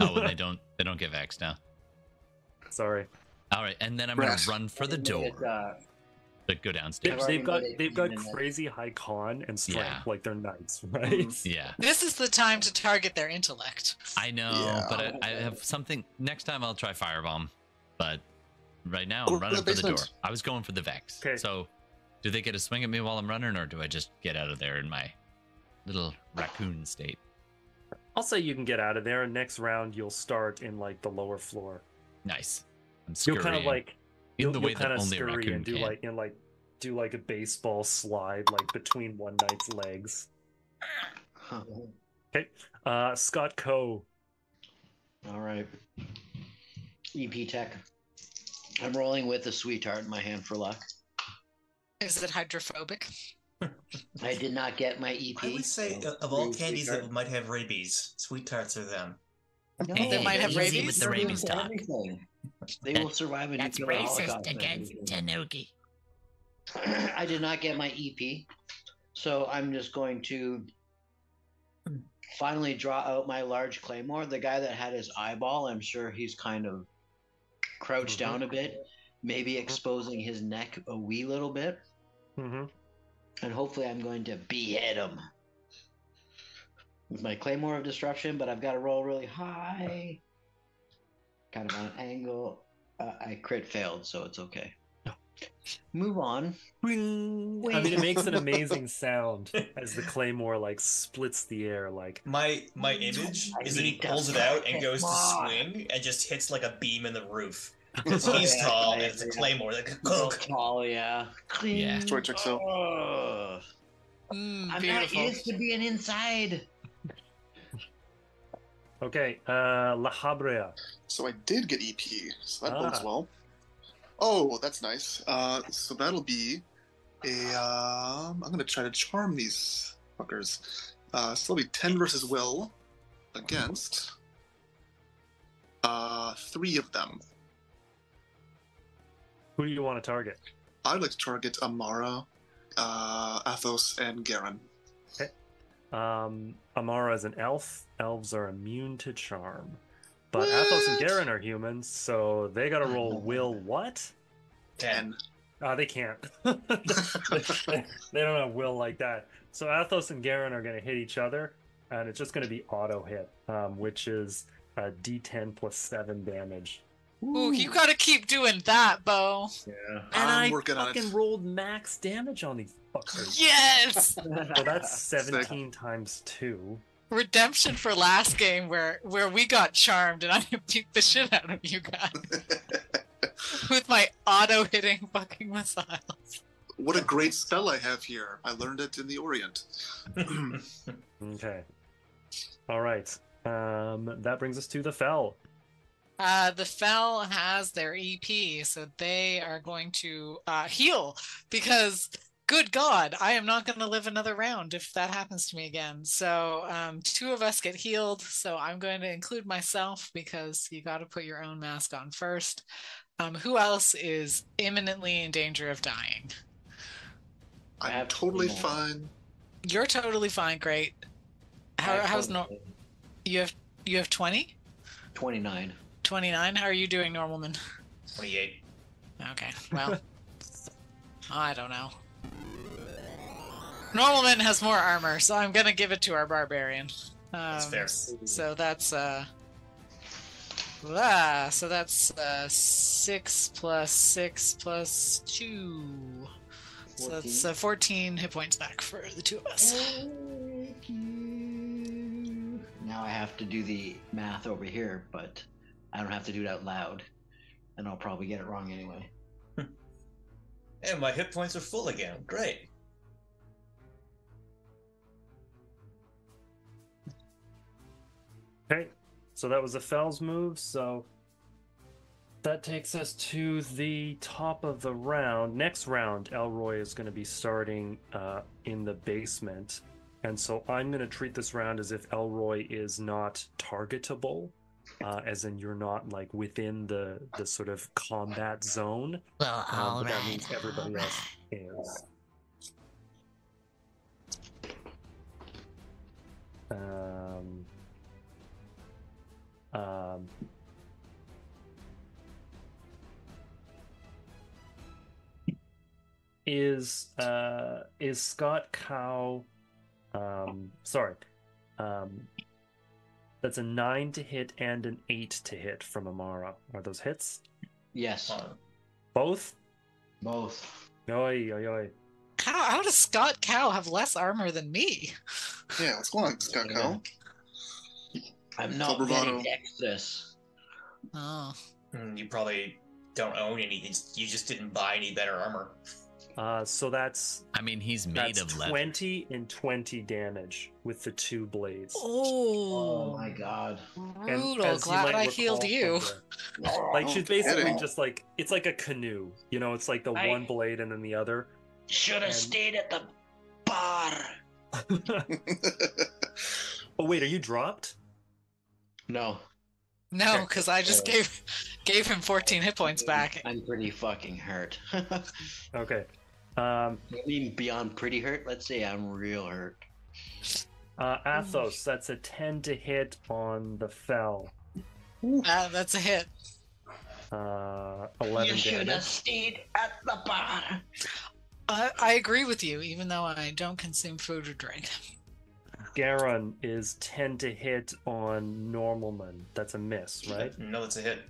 Oh, and they don't they don't give X now. Sorry. All right, and then I'm going Brass. to run for the door. uh, that go downstairs. They've got they've got even in that. crazy high con and strength, Yeah. like they're knights, right? Mhm. Yeah, This is the time to target their intellect. I know, Yeah. but I, I have something. Next time I'll try firebomb, but right now I'm running the for the door. I was going for the Vex. Okay. So, do they get a swing at me while I'm running, or do I just get out of there in my little raccoon state? I'll say you can get out of there, and next round you'll start in like the lower floor. Nice. I'm You'll kind of like in you'll, the you'll way kind that of only a scurry raccoon and do can. like and like do like a baseball slide like between one knight's legs. Huh. Uh, Scott Coe. All right. EP Tech. I'm rolling with a sweetheart in my hand for luck. Is it hydrophobic? I did not get my EP. I would say, so of all candies sweetheart. that might have rabies, sweet tarts are them. No, They might have rabies? with the rabies to talk. everything. They That- will survive a That's racist holocaust. and against. Tanuki. I did not get my EP, so I'm just going to finally draw out my large claymore. The guy that had his eyeball, I'm sure he's kind of crouched Mhm. down a bit, maybe exposing his neck a wee little bit, Mm-hmm. and hopefully I'm going to behead him with my claymore of disruption. But I've got to roll really high, kind of on an angle. Uh, I crit failed, so it's okay. Move on. I mean, it makes an amazing sound as the claymore like splits the air. Like My my image I is that he pulls it out and fucking goes to swing and just hits like a beam in the roof. Because he's Yeah, tall and it's a claymore. Like, Real "Ugh." tall, yeah. Clean. Yeah. Story checks out. Oh, Mm, I'm beautiful. not used to being inside. okay, uh, La Habrea. So I did get EP, so that bodes Ah. well. Oh, that's nice. Uh, so that'll be a. Um, I'm gonna try to charm these fuckers. Uh, so it'll be ten versus will against uh three of them. Who do you want to target? I'd like to target Amara, uh, Athos, and Garen. Um, Amara is an elf. Elves are immune to charm. But Athos and What? Garen are humans, so they gotta roll will what? Ten. Uh, they can't. they, they don't have will like that. So Athos and Garen are going to hit each other, and it's just going to be auto hit, um, which is a D10 plus seven damage. Ooh, you gotta keep doing that, Bo. Yeah. I'm And I working on it. fucking rolled max damage on these fuckers. Yes! So that's 17 times two. Redemption for last game where where we got charmed and I beat the shit out of you guys with my auto hitting fucking missiles. what a great spell I have here. I learned it in the Orient. Okay. All right. Um, that brings us to the fell. Uh, the Fell has their EP, so they are going to uh, heal because, good God, I am not going to live another round if that happens to me again. So, um, two of us get healed. So, I'm going to include myself because you got to put your own mask on first. Um, who else is imminently in danger of dying? I I'm totally three fine. You're totally fine. Great. How, how's no? You have you have 20? 29. 29? How are you doing, Normalman? Twenty-eight. Okay, well, I don't know. Normalman has more armor, so I'm gonna give it to our barbarian. Um, That's fair. So that's uh, ah, so that's uh six plus six plus two. So that's uh, 14 hit points back for the two of us. Now I have to do the math over here, but I don't have to do it out loud. And I'll probably get it wrong anyway. And my hit points are full again. Great. Okay, so that was the Fells move. So that takes us to the top of the round. Next round, Elroy is going to be starting uh, in the basement. And so I'm going to treat this round as if Elroy is not targetable, uh, as in you're not like within the, the sort of combat zone. Well, Um, all but that means everybody else right. is. Um, um, is uh is Scott Cow um sorry. Um that's a nine to hit and an eight to hit from Amara. Are those hits? Yes, Uh, Both? both. Oi, oi, oi. How, how does Scott Cow have less armor than me? Yeah, what's going on, Scott Yeah. Cow? I'm not Full bravado. very dexterous. Oh. mm, you probably don't own any. it's- You just didn't buy any better armor. Uh so that's I mean, he's made that's of leather. 20 and 20 damage with the two blades. Oh Oh, my god. And brutal. as you Glad might I healed recall you. the- Like Oh, she's basically just like it's like a canoe. You know, it's like the I- one blade and then the other. Should have And- stayed at the bar. oh wait, are you dropped? No, No, because I just Uh, gave gave him 14 hit points back. I'm pretty fucking hurt. Okay. Um mean, beyond pretty hurt. Let's say I'm real hurt. uh Athos, that's a 10 to hit on the fell. Uh, that's a hit. Uh 11 you should have damage. stayed at the bar. I, I agree with you, even though I don't consume food or drink. Garon is 10 to hit on Normalman. That's a miss, right? No, that's a hit.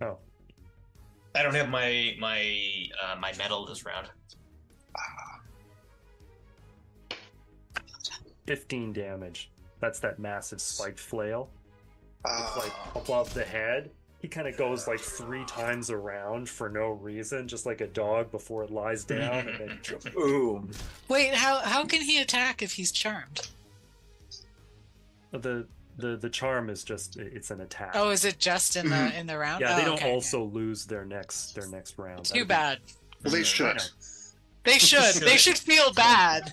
Oh. I don't have my my uh, my medal this round. 15 damage. That's that massive spiked flail. It's like Ah, above the head. He kind of goes like three times around for no reason, just like a dog before it lies down, and then boom. Wait, how how can he attack if he's charmed? The the the charm is just it's an attack. Oh, is it just in the in the round? yeah, Oh, they don't okay. also lose their next their next round. Too bad. well, they should. They should. they should feel bad.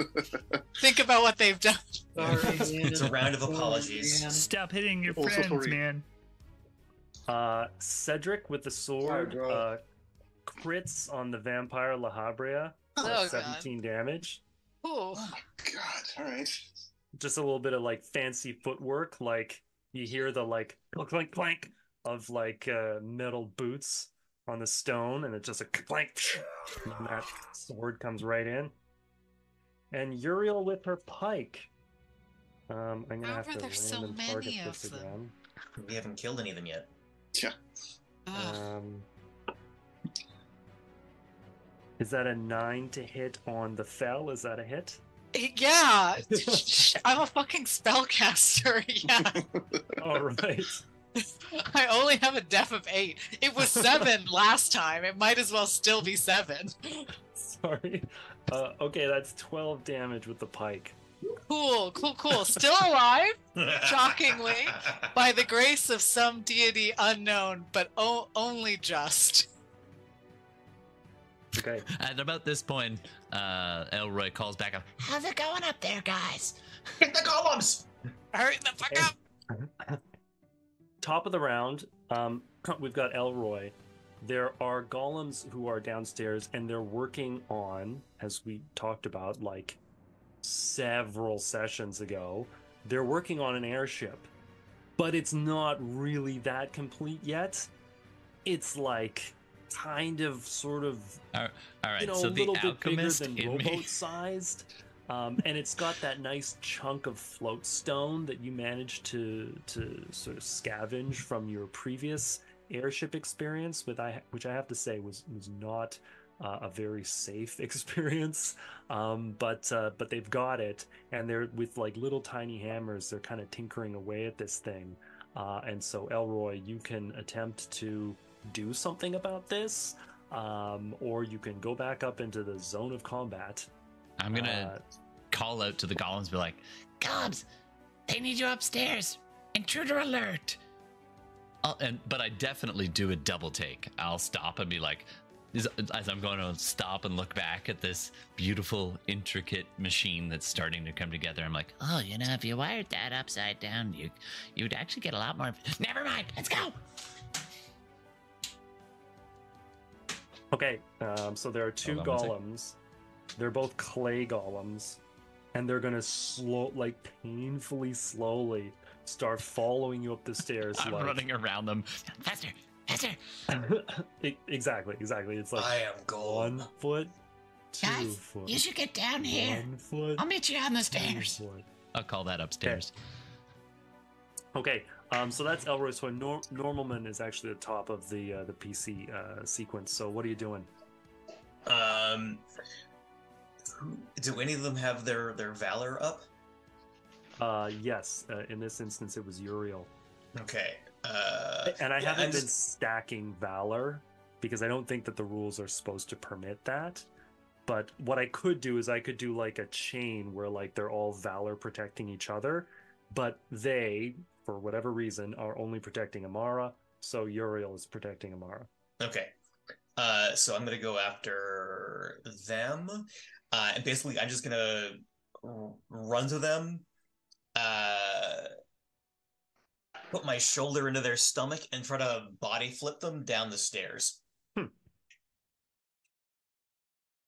Think about what they've done. It's a round of apologies. Stop hitting your Also friends, sorry. man. Uh, Cedric with the sword Sorry, bro. uh, crits on the vampire La Habrea. Oh, uh, God. 17 damage. Ooh. God, all right. Just a little bit of like fancy footwork, like you hear the like clink clink clank of like uh, metal boots on the stone, and it's just a clank, and that sword comes right in. And Uriel with her pike. Um, I'm gonna How have are to there so random many of this them? again. We haven't killed any of them yet. Ugh. Um, is that a nine to hit on the fell? Is that a hit? Yeah, I'm a fucking spellcaster. Yeah, All right. I only have a def of eight. It was seven last time. It might as well still be seven. Sorry. Uh, okay, that's twelve damage with the pike. Cool, cool, cool. Still alive Shockingly, by the grace of some deity unknown, but o- only just. Okay. At about this point, uh, Elroy calls back up. How's it going up there, guys? Hit the columns. Hurry the fuck up! Top of the round, um, we've got Elroy. There are golems who are downstairs, and they're working on, as we talked about, like several sessions ago, they're working on an airship, but it's not really that complete yet. It's like kind of, sort of All right, you know, so a the little bit bigger than in me. rowboat sized. Um, and it's got that nice chunk of float stone that you managed to to sort of scavenge from your previous airship experience, with I which I have to say was was not uh, a very safe experience. Um, but uh, but they've got it, and they're with like little tiny hammers. They're kind of tinkering away at this thing. Uh, and so Elroy, you can attempt to do something about this um, or you can go back up into the zone of combat. I'm gonna Uh, call out to the golems, be like, Golems, they need you upstairs. Intruder alert. I'll, and but I definitely do a double take. I'll stop and be like, as, as I'm going to stop and look back at this beautiful, intricate machine that's starting to come together. I'm like, Oh, you know, if you wired that upside down, you you'd actually get a lot more. Never mind. Let's go. Okay, um, so there are two Hold on one golems. They're both clay golems, and they're gonna slow, like painfully slowly, start following you up the stairs. I'm like... running around them. Faster, faster. E- exactly, exactly. It's like I am gone. one foot, two Guys, foot, you should get down here. one foot, I'll meet you on the two stairs. foot. I'll call that upstairs. Okay, um, so that's Elroy. So Nor- Normalman is actually the top of the uh, the PC uh, sequence. So what are you doing? Um, do any of them have their their valor up? Uh, yes, uh, in this instance, it was Uriel, Okay. Uh, and I yeah, haven't I'm been just- stacking Valor because I don't think that the rules are supposed to permit that. But what I could do is I could do like a chain where like they're all Valor protecting each other, but they, for whatever reason, are only protecting Amara. So Uriel is protecting Amara. Okay. Uh, so I'm gonna go after them, uh, and basically I'm just gonna run to them, uh, put my shoulder into their stomach, and try to body flip them down the stairs.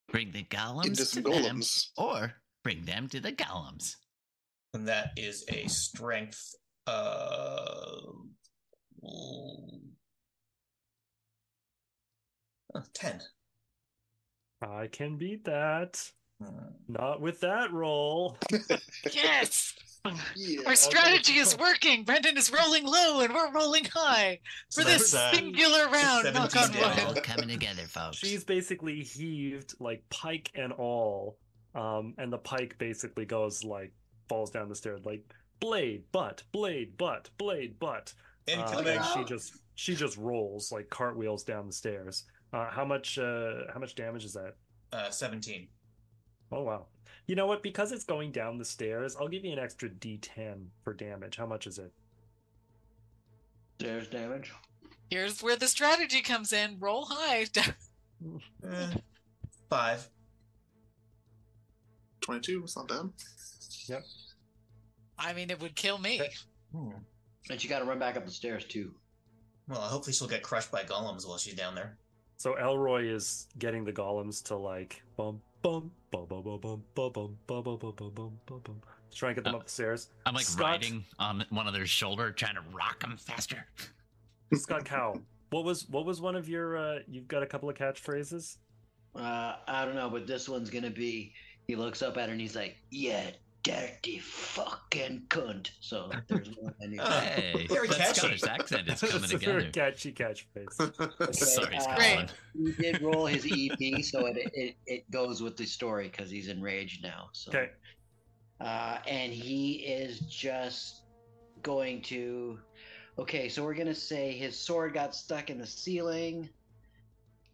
Bring the golems Into to some them, or bring them to the golems. And that is a strength. Uh, uh, ten. I can beat that. Hmm. Not with that roll. Yes! Yeah. Our strategy is working. Brendan is rolling low and we're rolling high So for this that's, uh, singular round. Knock on. All wood. coming together, folks. She's basically heaved like pike and all, um, and the pike basically goes like falls down the stairs like blade, butt, blade, butt, blade, butt. Uh, and she just she just rolls like cartwheels down the stairs. Uh, how much uh, how much damage is that? Uh, seventeen. Oh wow! You know what? Because it's going down the stairs, I'll give you an extra D10 for damage. How much is it? Stairs damage. Here's where the strategy comes in. Roll high. Eh, five. 22, it's not bad. I mean, it would kill me. Hmm. And you got to run back up the stairs too. Well, hopefully she'll get crushed by golems while she's down there. So Elroy is getting the golems to like bum bum bum bum bum bum bum bum bum bum bum bum bum bum bum. Just try get them Uh, up the stairs. I'm like Scott- riding on one of their shoulder, trying to rock them faster. Scott Cow, what was what was one of your? uh You've got a couple of catchphrases. Uh, I don't know, but this one's gonna be. He looks up at her and he's like, "Yeah, dirty fucking cunt." So there's one I knew. Hey, Very that catchy. Scottish accent is coming It's a very catchy catchphrase. Okay, Sorry, uh, Scotland. He did roll his EP, so it it, it goes with the story because he's enraged now. So. Okay. Uh, and he is just going to. Okay, so we're gonna say his sword got stuck in the ceiling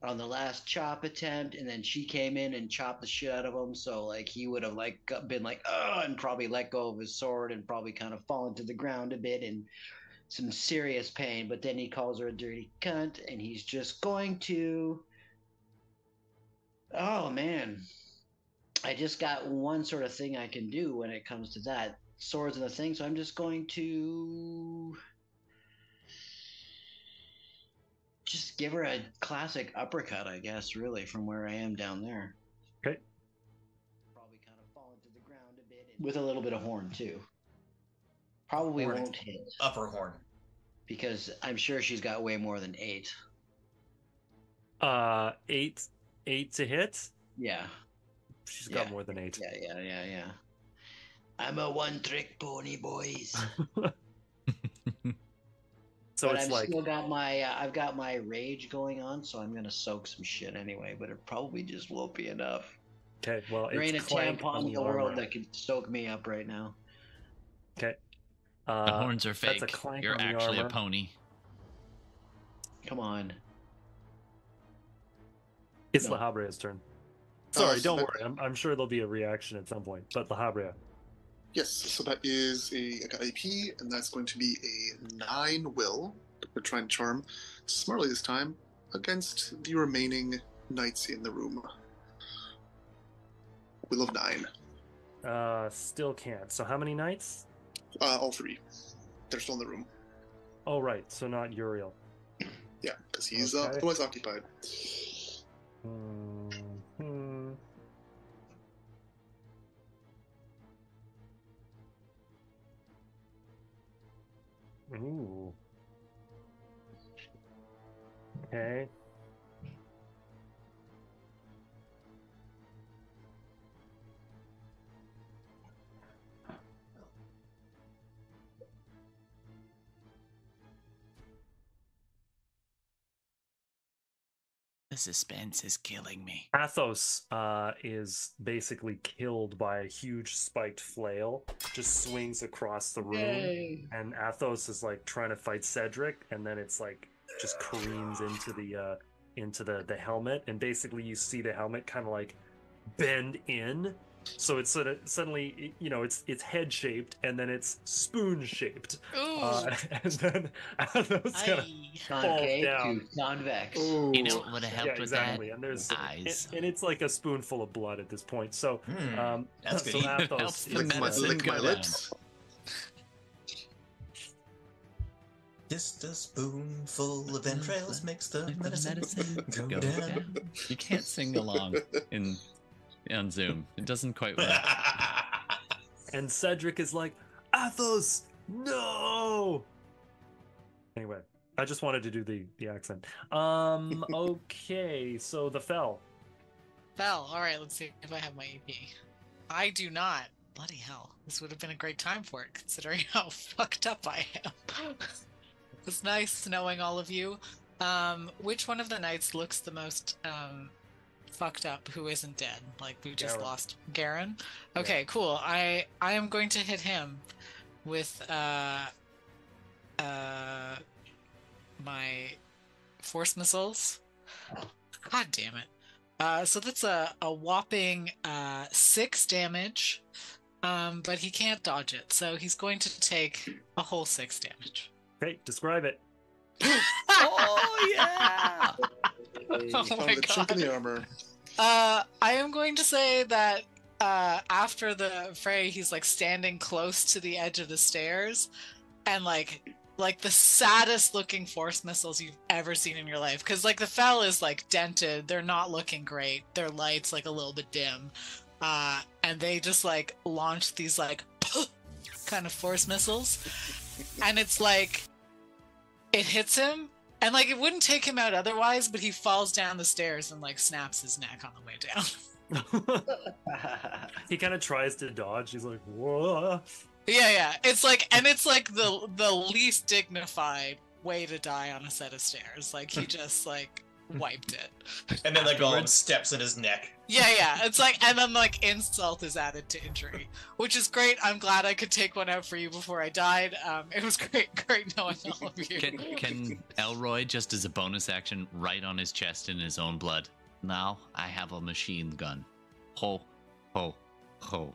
on the last chop attempt, and then she came in and chopped the shit out of him. So like he would have like been like, oh, and probably let go of his sword and probably kind of fallen to the ground a bit and some serious pain. But then he calls her a dirty cunt, and he's just going to. Oh man, I just got one sort of thing I can do when it comes to that swords and the thing. So I'm just going to just give her a classic uppercut, I guess. Really, from where I am down there. Okay. Probably kind of falling to the ground a bit with a little bit of horn too. Probably Horn. won't hit Upper horn. because I'm sure she's got way more than eight. Uh, eight eight to hit. Yeah, She's got Yeah. more than eight. yeah, yeah, yeah, yeah. I'm a one-trick pony, boys. So but it's I've like still got my uh, I've got my rage going on, so I'm gonna soak some shit anyway. But it probably just won't be enough. okay. Well, There ain't a it's clank tampon in the the world that can soak me up right now. Okay. The Uh, horns are that's fake. a clank You're on the actually a pony. Come on. It's No. La Habrea's turn. Sorry, so don't that- worry. I'm, I'm sure there'll be a reaction at some point. But La Habrea. Yes, so that is a I got AP, and that's going to be a nine will. We're trying to charm smartly this time against the remaining knights in the room. Will of nine. Uh, still can't. So how many knights? Uh, all three. They're still in the room. Oh, right. So not Uriel. Yeah, because he's uh, Okay. otherwise occupied. Hmm. Ooh. Okay. The suspense is killing me. Athos uh, is basically killed by a huge spiked flail, just swings across the room, and Athos is like trying to fight Cedric, and then it's like just careens into the uh, into the the helmet, and basically you see the helmet kind of like bend in, so it's sort of suddenly you know it's it's head shaped, and then it's spoon shaped, Ooh. uh, and then Athos kind of Aye. Concave down. to convex. You know what would have helped yeah, with exactly. that? And there's Eyes. and, and it's like a spoonful of blood at this point. So, Hmm, um, that's so good. Athos Helps the Lick my, medicine lick my go lips. Just a spoonful of entrails makes the the medicine, medicine go, go down. down. You can't sing along in on Zoom. It doesn't quite work. and Cedric is like, Athos, no. Anyway, I just wanted to do the the accent. Um, okay, so the fell. Fell. All right, let's see if I have my EP. I do not. Bloody hell. This would have been a great time for it, considering how fucked up I am. it's nice knowing all of you. Um, which one of the knights looks the most um, fucked up who isn't dead? Like we just Garen. lost Garen? Okay, cool. I I am going to hit him with uh uh my force missiles. God damn it. Uh, so that's a, a whopping uh, six damage, um, but he can't dodge it, so he's going to take a whole six damage. Great, describe it. oh yeah! Oh my the chink in God. the armor. Uh, I am going to say that uh, after the fray, he's like standing close to the edge of the stairs, and like like the saddest looking force missiles you've ever seen in your life. Because like the fell is like dented, they're not looking great. Their lights like a little bit dim, uh, and they just like launch these like kind of force missiles, and it's like it hits him and like it wouldn't take him out otherwise, but he falls down the stairs and like snaps his neck on the way down. he kind of tries to dodge. He's like, whoa. yeah, yeah. It's like and it's like the the least dignified way to die on a set of stairs. Like he just like wiped it. and then like golem Afterwards. steps in his neck. Yeah, yeah. It's like and then like insult is added to injury, which is great. I'm glad I could take one out for you before I died. Um, it was great, great knowing all of you. Can can Elroy just as a bonus action write on his chest in his own blood? Now I have a machine gun. Ho, ho, ho.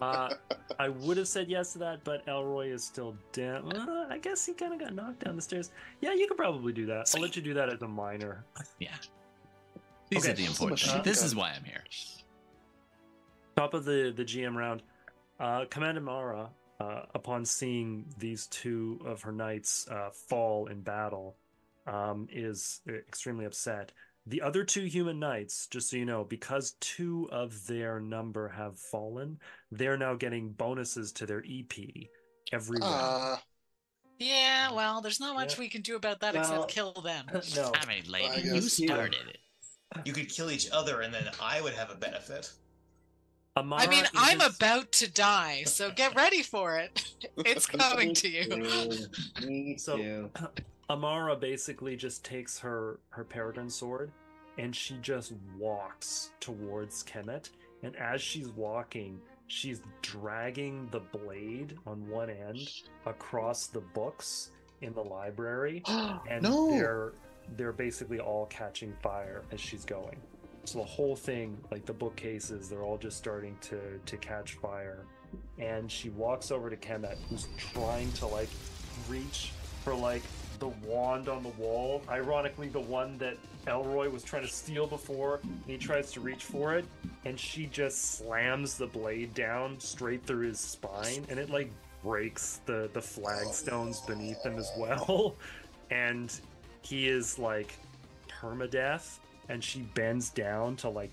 Uh, I would have said yes to that, but Elroy is still down. Uh, I guess he kind of got knocked down the stairs. Yeah, you could probably do that. I'll let you do that as a minor. Yeah. These Okay. are the important machine things. This is why I'm here. Top of the the GM round, uh, Commander Mara, uh, upon seeing these two of her knights uh, fall in battle, um, is extremely upset. The other two human knights, just so you know, because two of their number have fallen, they're now getting bonuses to their EP every round. Uh, Yeah, well, there's not much Yeah. we can do about that Well- except kill them. no, All right, lady, I you started it. You could kill each other, and then I would have a benefit. Amara I mean, is I'm just- about to die, so get ready for it. It's coming to you. Me So- Amara basically just takes her her peregrine sword and she just walks towards Kemet. And as she's walking, she's dragging the blade on one end across the books in the library, and no. they're they're basically all catching fire as she's going. So the whole thing, like the bookcases, they're all just starting to to catch fire. And she walks over to Kemet, who's trying to like reach for like the wand on the wall. Ironically, the one that Elroy was trying to steal before, and he tries to reach for it, and she just slams the blade down straight through his spine, and it like breaks the the flagstones beneath him as well. And he is like permadeath, and she bends down to like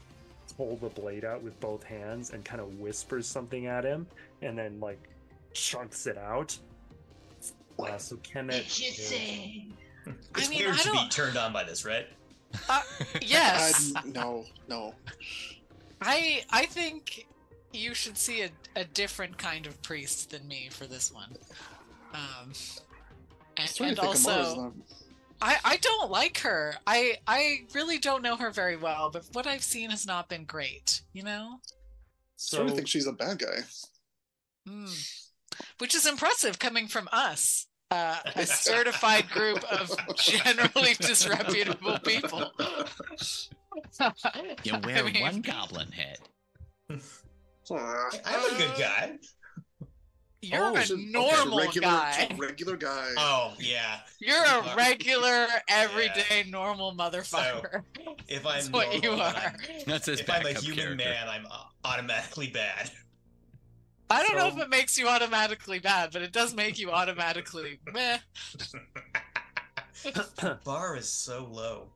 pull the blade out with both hands and kind of whispers something at him, and then like chunks it out. Uh, so Kemet. is- It's mean, weird I to be turned on by this, right? Uh, yes, I, no, no. I I think you should see a, a different kind of priest than me for this one. Um, I was and, and to think Amara's also, not- I, I don't like her. I I really don't know her very well, but what I've seen has not been great. You know, So, I think she's a bad guy. Hmm. which is impressive coming from us, uh, a certified group of generally disreputable people. You I wear mean- one goblin head. I'm a good guy. You're Oh, a so- okay, normal regular, guy. Regular guy. Oh yeah. You're a regular, everyday, normal So, motherfucker. if I'm That's what you normal, then are. I'm- That's his if I'm a human character. man, I'm automatically bad. I don't know if it makes you automatically bad, but it does make you automatically meh. The bar is so low.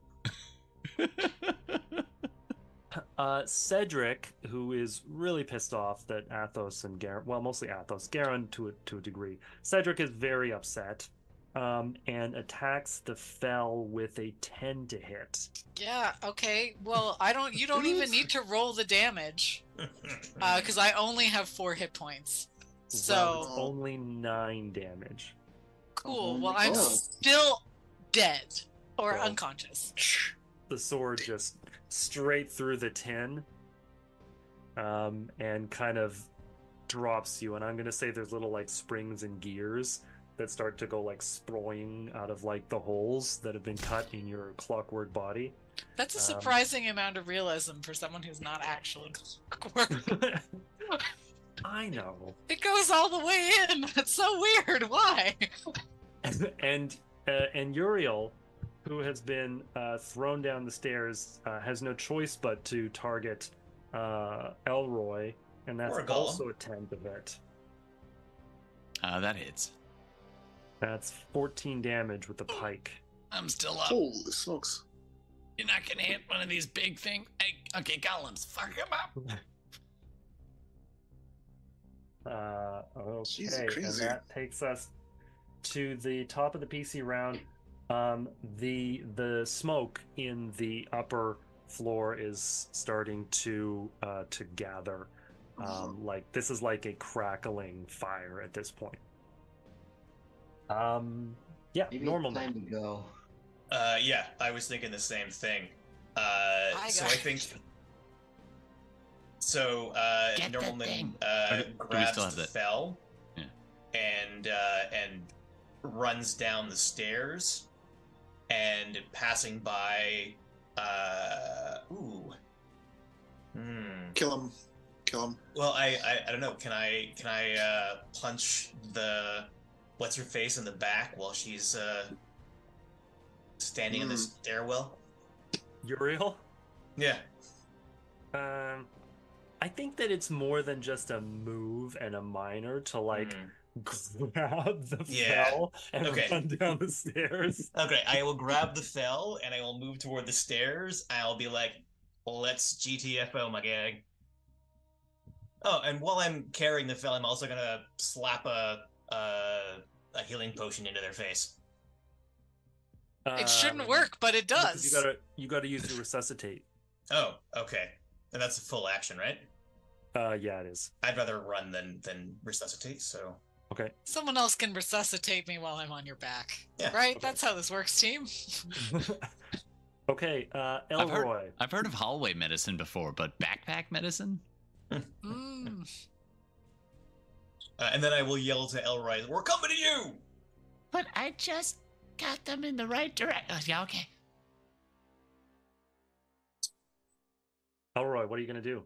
Uh, Cedric, who is really pissed off that Athos and Garen, well, mostly Athos, Garen to a, to a degree. Cedric is very upset um, and attacks the Fell with a 10 to hit. Yeah, okay. Well, I don't. You don't even need to roll the damage because I only have four hit points. Well, So it's only 9 damage. cool. Oh Well, my I'm God. still dead or Well. unconscious. The sword just straight through the tin um, and kind of drops you. And I'm going to say there's little like springs and gears that start to go like sprawling out of like the holes that have been cut in your clockwork body. That's a Um, surprising amount of realism for someone who's not actually clockwork. I know. It goes all the way in. That's so weird. Why? and uh, and Uriel, who has been uh, thrown down the stairs, uh, has no choice but to target uh, Elroy, and that's a also a ten to hit. Uh, that hits. That's fourteen damage with the pike. I'm still up. Holy smokes. You're not gonna hit one of these big things. Hey, okay, golems, fuck him up. Uh, okay, Jeez, and that takes us to the top of the PC round. Um, the the smoke in the upper floor is starting to uh, to gather. Um, like this is like a crackling fire at this point. Um, yeah, Maybe normal. it's time to go. Uh, yeah, I was thinking the same thing. Uh, Hi, so I think. So uh, Get the Normalman thing. uh, we grabs still have the that? fell, Yeah. and uh, and runs down the stairs, and passing by. Uh, ooh. Hmm. Kill him. Kill him. Well, I, I I don't know. Can I can I uh, punch the what's her face in the back while she's uh, standing in the Hmm. stairwell? Uriel. Yeah. Um, I think that it's more than just a move and a minor to like Hmm. Grab the Yeah. fell and Okay. run down the stairs. Okay, I will grab the fell and I will move toward the stairs. I'll be like, "Let's GTFO, my gang." Oh, and while I'm carrying the fell, I'm also gonna slap a a, a healing potion into their face. It shouldn't Um, work, but it does. You gotta you gotta use the resuscitate. Oh, okay, and that's a full action, right? Uh, yeah, it is. I'd rather run than than resuscitate. So Okay. Someone else can resuscitate me while I'm on your back. Yeah, right? okay. That's how this works, team. okay. Uh, I've heard- Elroy. I've heard of hallway medicine before, but backpack medicine? Mm. Uh, and then I will yell to Elroy, "We're coming to you!" But I just got them in the right direction. Oh, yeah, okay. Elroy, what are you gonna do?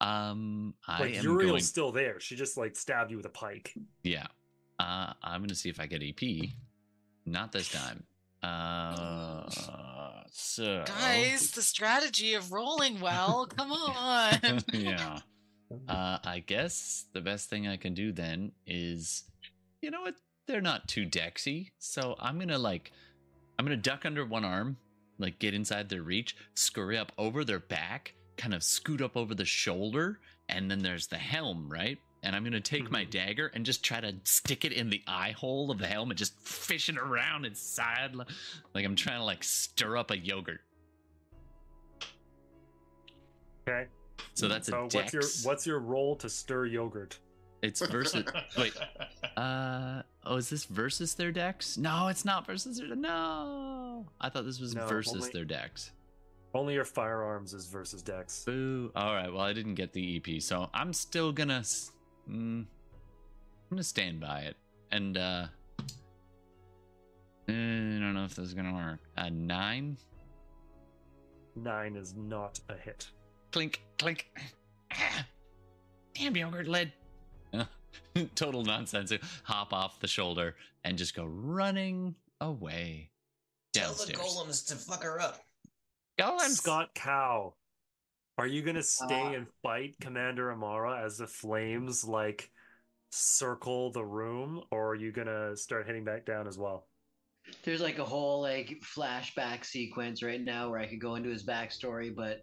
Um, I like am Uriel's going. still there. She just like stabbed you with a pike. Yeah. Uh, I'm gonna see if I get EP. Not this time. Uh, so Guys, the strategy of rolling well. Come on. yeah. Uh, I guess the best thing I can do then is, you know what? They're not too dexy, so I'm gonna like, I'm gonna duck under one arm, like get inside their reach, scurry up over their back, kind of scoot up over the shoulder, and then there's the helm, right? And I'm gonna take my Mhm. dagger and just try to stick it in the eye hole of the helm and just fish it around inside, like I'm trying to like stir up a yogurt. Okay. So that's a So dex. what's your what's your roll to stir yogurt? It's versus. Wait. Uh oh, is this versus their Dex? No, it's not versus their. No. I thought this was No, versus only- their Dex. Only your firearms is versus Dex. Boo. All right. Well, I didn't get the EP, so I'm still gonna. Mm, I'm gonna stand by it, and uh, eh, I don't know if this is gonna work. A nine. Nine is not a hit. Clink, clink. Ah. Damn yogurt lid. Total nonsense. Hop off the shoulder and just go running away Tell the golems to fuck her up. Golems. Scott Cow, are you gonna stay Uh, and fight Commander Amara as the flames like circle the room, or are you gonna start heading back down as well? There's like a whole like flashback sequence right now where I could go into his backstory, but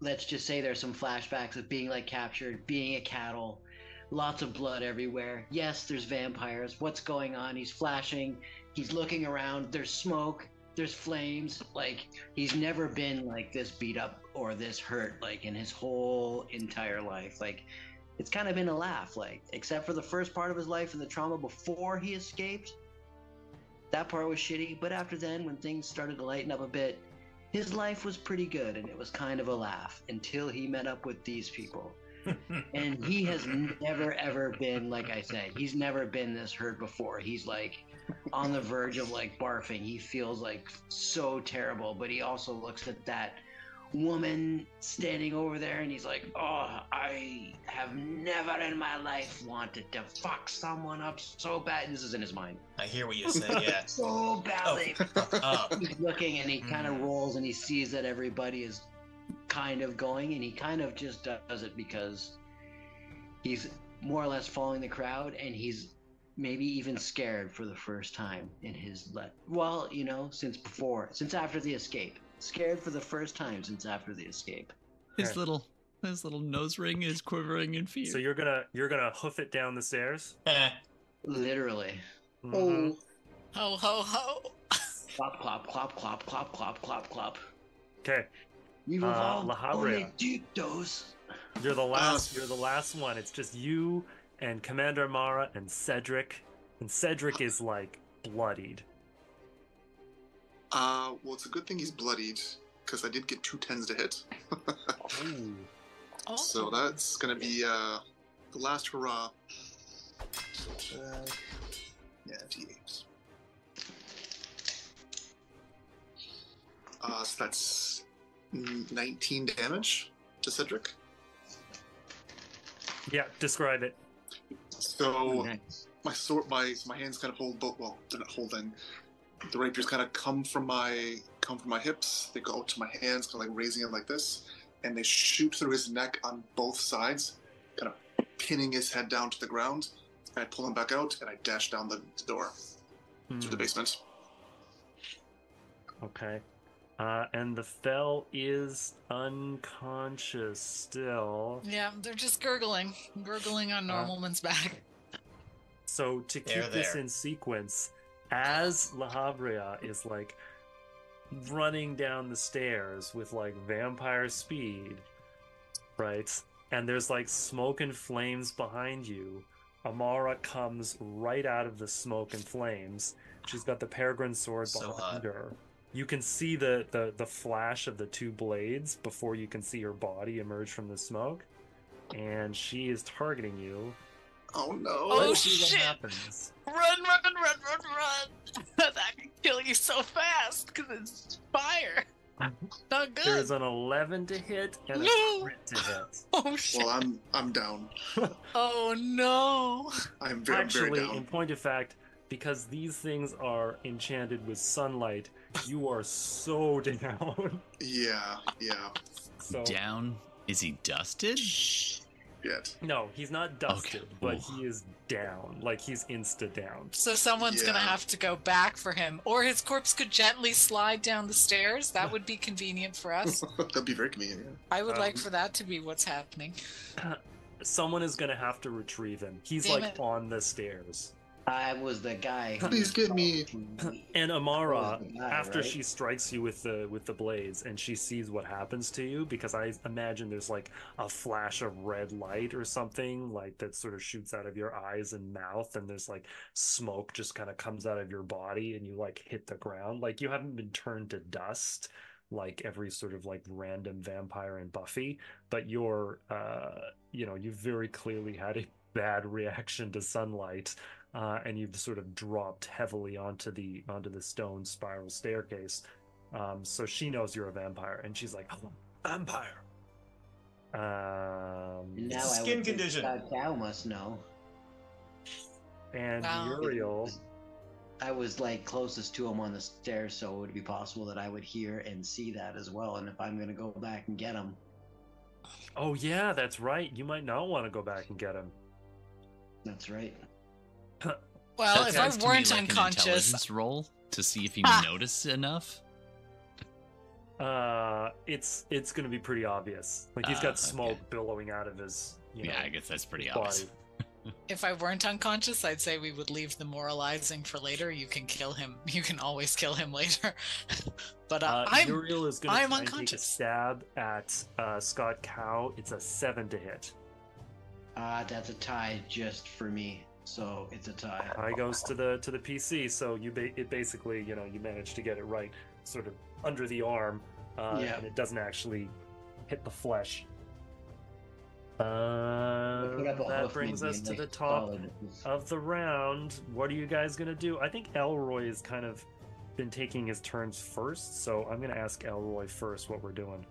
let's just say there's some flashbacks of being like captured, being a cattle, lots of blood everywhere. Yes, there's vampires. What's going on? He's flashing. He's looking around. There's smoke. There's flames. Like he's never been like this beat up or this hurt like in his whole entire life. Like it's kind of been a laugh. Like except for the first part of his life and the trauma before he escaped that part was shitty but after then when things started to lighten up a bit his life was pretty good and it was kind of a laugh until he met up with these people and he has never ever been like i said he's never been this hurt before he's like on the verge of like barfing he feels like so terrible but he also looks at that woman standing over there and he's like oh i have never in my life wanted to fuck someone up so bad this is in his mind I hear what you say, yeah. so Oh, badly up. he's looking and he kind of Mm. rolls and he sees that everybody is kind of going and he kind of just does it because he's more or less following the crowd and he's maybe even scared for the first time in his le- well you know since before since after the escape scared for the first time since after the escape His Okay. little his little nose ring is quivering in fear. So you're gonna you're gonna hoof it down the stairs. Eh, literally Mhm. Ho ho ho! clop clop clop clop clop clop clop clop Okay, you've Uh, evolved La Habrea. only deep dose you're the last. Uh, You're the last one. It's just you and Commander Mara and Cedric, and Cedric is like bloodied. Uh, well, it's a good thing he's bloodied because I did get two tens to hit. Ooh. Oh. So that's gonna be uh, the last hurrah. So, uh, yeah, d8. Uh, so that's mm, 19 damage to Cedric. Yeah, describe it. So my sword, my my hands kind of hold both. Well, they're not holding. The rapiers kind of come from my come from my hips. They go out to my hands, kind of like raising it like this, and they shoot through his neck on both sides, kind of pinning his head down to the ground. I pull him back out, and I dash down the, door to the Hmm, basement. Okay. Uh, and the fell is unconscious still. Yeah, they're just gurgling, gurgling on Uh, Normalman's back. So to keep They're this there. in sequence, as La Habrea is like running down the stairs with like vampire speed, right? And there's like smoke and flames behind you. Amara comes right out of the smoke and flames. She's got the peregrine sword So behind hot. her. You can see the, the the flash of the two blades before you can see her body emerge from the smoke. And she is targeting you. Oh no! Oh, Let's see what shit. happens. Run, run, run, run, run! that can kill you so fast because it's fire. Mm-hmm. Not good. There's an 11 to hit and a No. crit to hit. Oh shit! Well, I'm I'm down. oh no! I'm very, I'm Actually, very in point of fact, because these things are enchanted with sunlight, you are so down. Yeah, yeah. so Down. Is he dusted? Yet. no, he's not dusted, Okay. but he is down. Like he's insta down. So someone's gonna have to go back for him, or his corpse could gently slide down the stairs. That would be convenient for us. That'd be very convenient. I would like Um, for that to be what's happening. Someone is gonna have to retrieve him. He's Damn like it. on the stairs. I was the guy. who- Please get me. And Amara, guy, after right? she strikes you with the with the blades, and she sees what happens to you, because I imagine there's like a flash of red light or something like that sort of shoots out of your eyes and mouth, and there's like smoke just kind of comes out of your body, and you like hit the ground, like you haven't been turned to dust like every sort of like random vampire in Buffy, but you're uh you know you very clearly had a bad reaction to sunlight uh, and you've sort of dropped heavily onto the onto the stone spiral staircase. Um, so she knows you're a vampire, and she's like, oh, "Vampire." Um, Now I Skin would condition. Scott Cow must know. and Wow. Uriel. I was like closest to him on the stairs, so it would be possible that I would hear and see that as well. And if I'm gonna go back and get him, Oh yeah, that's right. You might not want to go back and get him. that's right. Well, That if I sounds to me weren't like unconscious, intelligence roll to see if you Ah. notice enough. Uh, it's it's going to be pretty obvious. Like he's Ah, got smoke okay. billowing out of his. You yeah, know, I guess that's pretty body. obvious. if I weren't unconscious, I'd say we would leave the moralizing for later. You can kill him. You can always kill him later. but uh, Uh, I'm Uriel is going to I'm try take a unconscious. stab at uh, Scott Cow. It's a seven to hit. Uh, that's a tie just for me, so it's a tie. Tie goes to the to the PC. So you ba- it basically you know you manage to get it right, sort of under the arm, uh, Yeah. and it doesn't actually hit the flesh. Uh, that brings us to the top solid. of the round. What are you guys gonna do? I think Elroy has kind of been taking his turns first, so I'm gonna ask Elroy first what we're doing.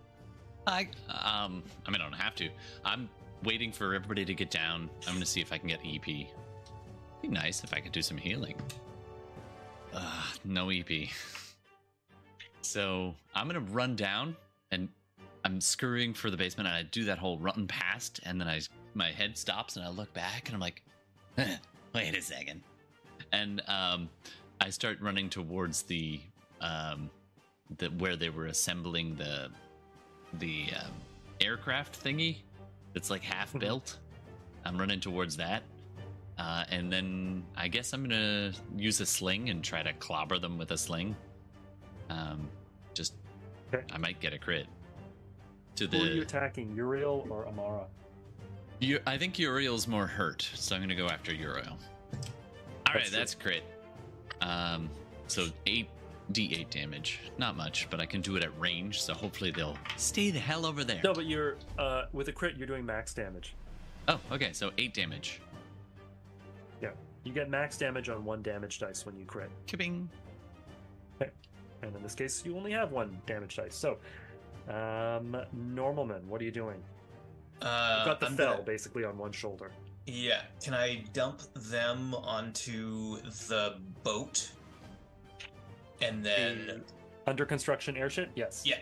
I um I mean I don't have to. I'm waiting for everybody to get down. I'm gonna see if I can get EP. Be nice if I could do some healing. Uh, no EP. So I'm gonna run down and I'm scurrying for the basement and I do that whole run past and then I my head stops and I look back and I'm like, "Huh, wait a second. And um I start running towards the um the where they were assembling the the um, aircraft thingy that's like half Mhm. built. I'm running towards that. Uh, and then I guess I'm gonna use a sling and try to clobber them with a sling. Um, just Okay. I might get a crit. To Who are you the attacking, Uriel or Amara? I think Uriel's more hurt, so I'm gonna go after Uriel. All right, That's that's crit. Um, so eight d8 damage, not much, but I can do it at range, so hopefully they'll stay the hell over there. No, but you're uh, with a crit. You're doing max damage. Oh, okay, so eight damage. Yeah, you get max damage on one damage dice when you crit, Kipping. and in this case, you only have one damage dice. So, um, Normalman, what are you doing? Uh, You've got the I'm fell gonna- basically on one shoulder. Yeah. Can I dump them onto the boat? And then, Under construction airship? Yes. yeah,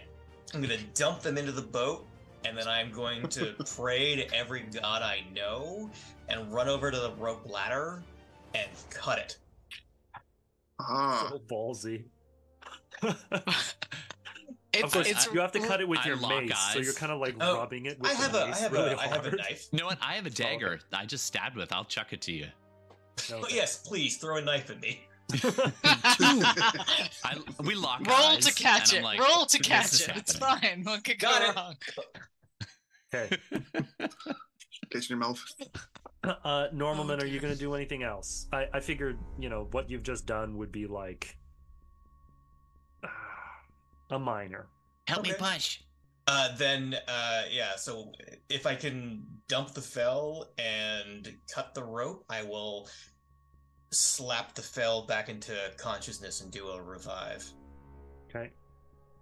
I'm gonna dump them into the boat, and then I'm going to pray to every god I know, and run over to the rope ladder and cut it. Ah, So ballsy. it's, of course, it's you have to cut it with I your lock mace, so you're kind of like Oh, rubbing it with I have the a, I mace have really a, I have a knife. You know what? I have a dagger. I just stabbed with. I'll chuck it to you. Oh, Okay. yes, please throw a knife at me. I, we lock roll eyes, to catch it. I'm like, roll to catch is it. It's fine. What could Got go it. wrong? Okay. taste in your mouth. Uh, Normalman, are you going to do anything else? I, I figured, you know, what you've just done would be like a minor. Help me Okay. push. Uh, then, uh, yeah. So if I can dump the fell and cut the rope, I will slap the fell back into consciousness and do a revive. Okay.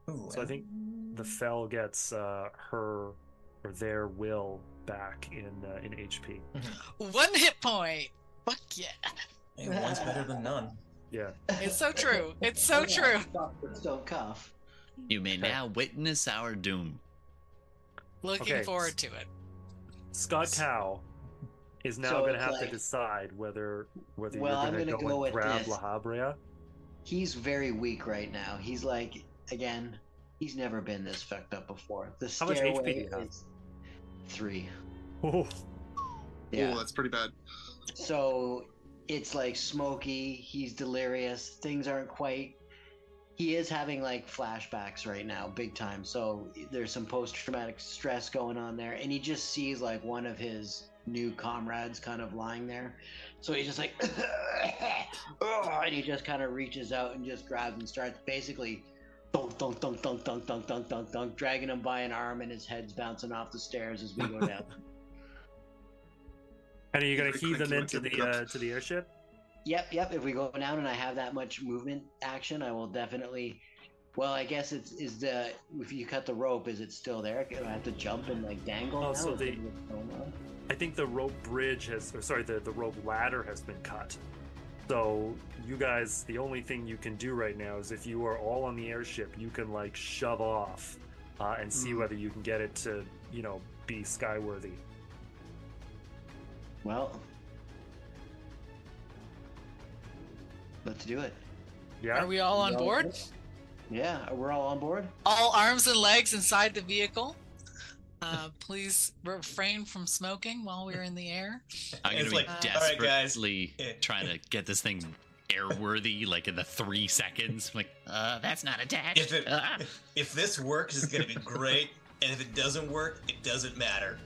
Ooh, So I think the fell gets uh, her or their will back in uh, in HP. One hit point. Fuck yeah. Hey, one's better than none. Yeah. It's so true. It's so true. Don't cough. You may now witness our doom. Looking Okay. forward to it. Scott Cow is now So going to have like- to decide whether whether Well, you're going to go, go and grab this. La Habrea. He's very weak right now. He's like, again, he's never been this fucked up before. The How much HP stairway do you have? is three. Oh, Yeah. Oh, that's pretty bad. So it's like smoky. He's delirious. Things aren't quite. He is having like flashbacks right now, big time. So there's some post traumatic stress going on there. And he just sees like one of his new comrades kind of lying there. So he's just like, and he just kind of reaches out and just grabs and starts basically dunk, dunk, dunk, dunk, dunk, dunk, dunk, dunk, dunk, dragging him by an arm, and his head's bouncing off the stairs as we go down. And are you going to heave them into the to uh, to the airship? Yep, yep. If we go down and I have that much movement action, I will definitely. Well, I guess it's is the if you cut the rope, is it still there? Do I have to jump and like dangle? Oh, now? so Is they- that what's going on? I think the rope bridge has, or sorry, the, the rope ladder has been cut. So you guys, the only thing you can do right now is if you are all on the airship, you can like shove off uh, and see Mm. whether you can get it to, you know, be skyworthy. Well, let's do it. Yeah. Are we all on board? Yeah, we're all on board. All arms and legs inside the vehicle. Uh, please refrain from smoking while we're in the air. I'm gonna It's be like, all right, guys. desperately Yeah. trying to get this thing airworthy, like in the three seconds. I'm like, Uh, that's not attached. If it Ah. if this works, it's gonna be great, and if it doesn't work, it doesn't matter.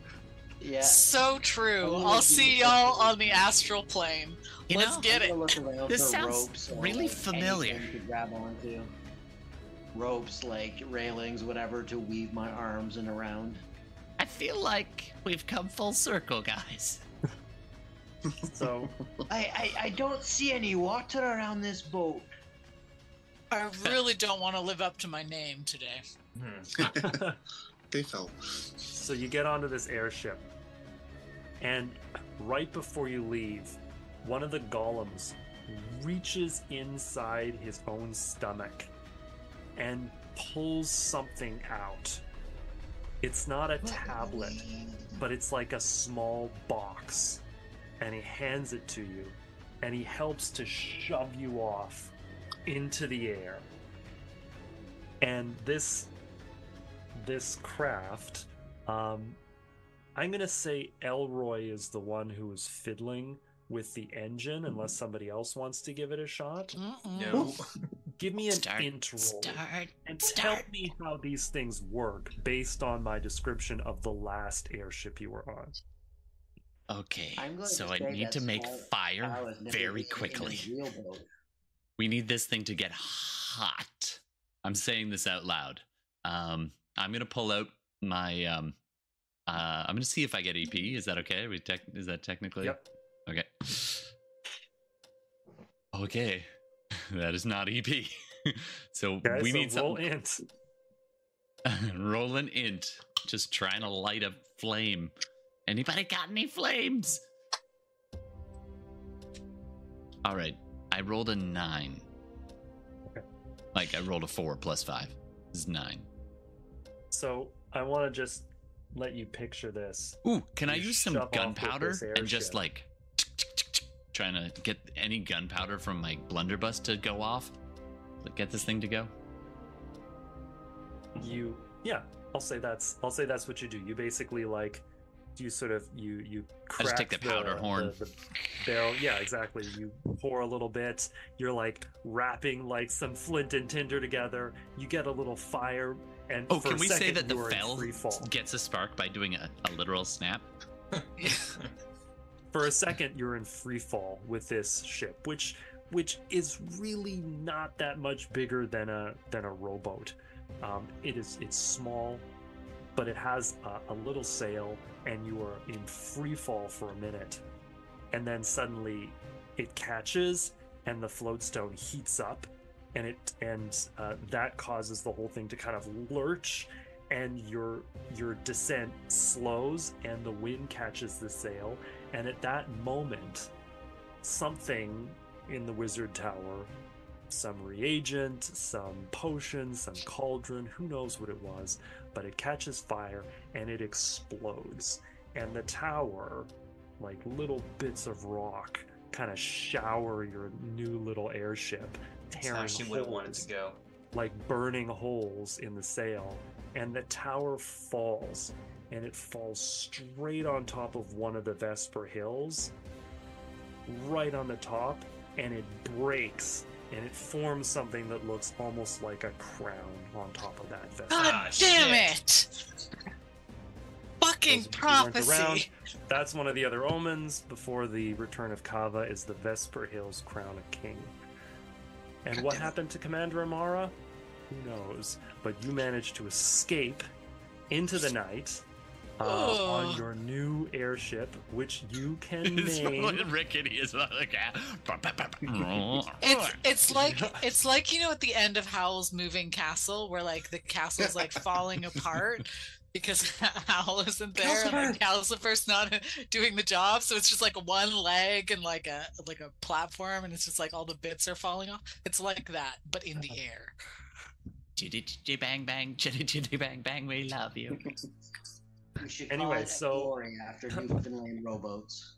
Yeah. So true. Oh, I'll see y'all on the astral plane. You Let's know, get it. gonna look around This sounds really like, familiar. to grab onto. Ropes, like railings, whatever, to weave my arms and around. I feel like we've come full circle, guys. So I, I, I don't see any water around this boat. I really don't want to live up to my name today. Hmm. they fell. So you get onto this airship, and right before you leave, one of the golems reaches inside his own stomach and pulls something out. It's not a tablet, but it's like a small box. And he hands it to you, and he helps to shove you off into the air. And this this craft, um, I'm gonna say Elroy is the one who is fiddling with the engine, unless somebody else wants to give it a shot. Mm-mm. No. Give me an Start. int roll Start. and tell me how these things work based on my description of the last airship you were on. Okay, so I need to make fire Cow has never very been in a quickly. we need this thing to get hot. I'm saying this out loud. Um, I'm gonna pull out my. Um, uh, I'm gonna see if I get EP. Is that okay? We tech, is that technically? Yep. Okay. Okay, that is not EP. so Okay, we so need roll something. int. Roll an int. Just trying to light a flame. Anybody got any flames? All right. I rolled a nine. Okay. Like I rolled a four plus five. This is nine. So I want to just let you picture this. Ooh, can I use some shove off with gunpowder and just like trying to get any gunpowder from my blunderbuss to go off? Like, Get this thing to go? you yeah i'll say that's i'll say that's what you do you basically like you sort of you you I just take crack the powder horn. the, the barrel yeah exactly you pour a little bit you're like wrapping like some flint and tinder together you get a little fire and Oh, can a we say that the you fell gets a spark by doing a, a literal snap? for a second you're in free fall with this ship which which is really not that much bigger than a than a rowboat. Um, it is it's small but it has a, a little sail and you are in free fall for a minute. And then suddenly it catches and the floatstone heats up and it and uh, that causes the whole thing to kind of lurch and your your descent slows and the wind catches the sail and at that moment something in the wizard tower some reagent some potion some cauldron who knows what it was but it catches fire and it explodes and the tower like little bits of rock kind of shower your new little airship tearing would have wanted holes to go. like burning holes in the sail, and the tower falls, and it falls straight on top of one of the Vesper hills, right on the top, and it breaks, and it forms something that looks almost like a crown on top of that vessel. God Ah, damn shit. it! Fucking Those of you who weren't around, prophecy. That's one of the other omens before the return of Kava is the Vesper Hills Crown of King. And what happened to Commander Amara? Who knows? But you managed to escape into the night uh, on your new airship, which you can It's name. rickety as well. Like, ah. It's it's like it's like you know at the end of Howl's Moving Castle where like the castle's like falling apart because Howl isn't there and like Calcifer's not doing the job, so it's just like one leg and like a like a platform, and it's just like all the bits are falling off. It's like that, but in the air. Chitty chitty bang bang, chitty chitty bang bang, we love you. We should Anyway, call it so- Glory after Newfoundland rowboats.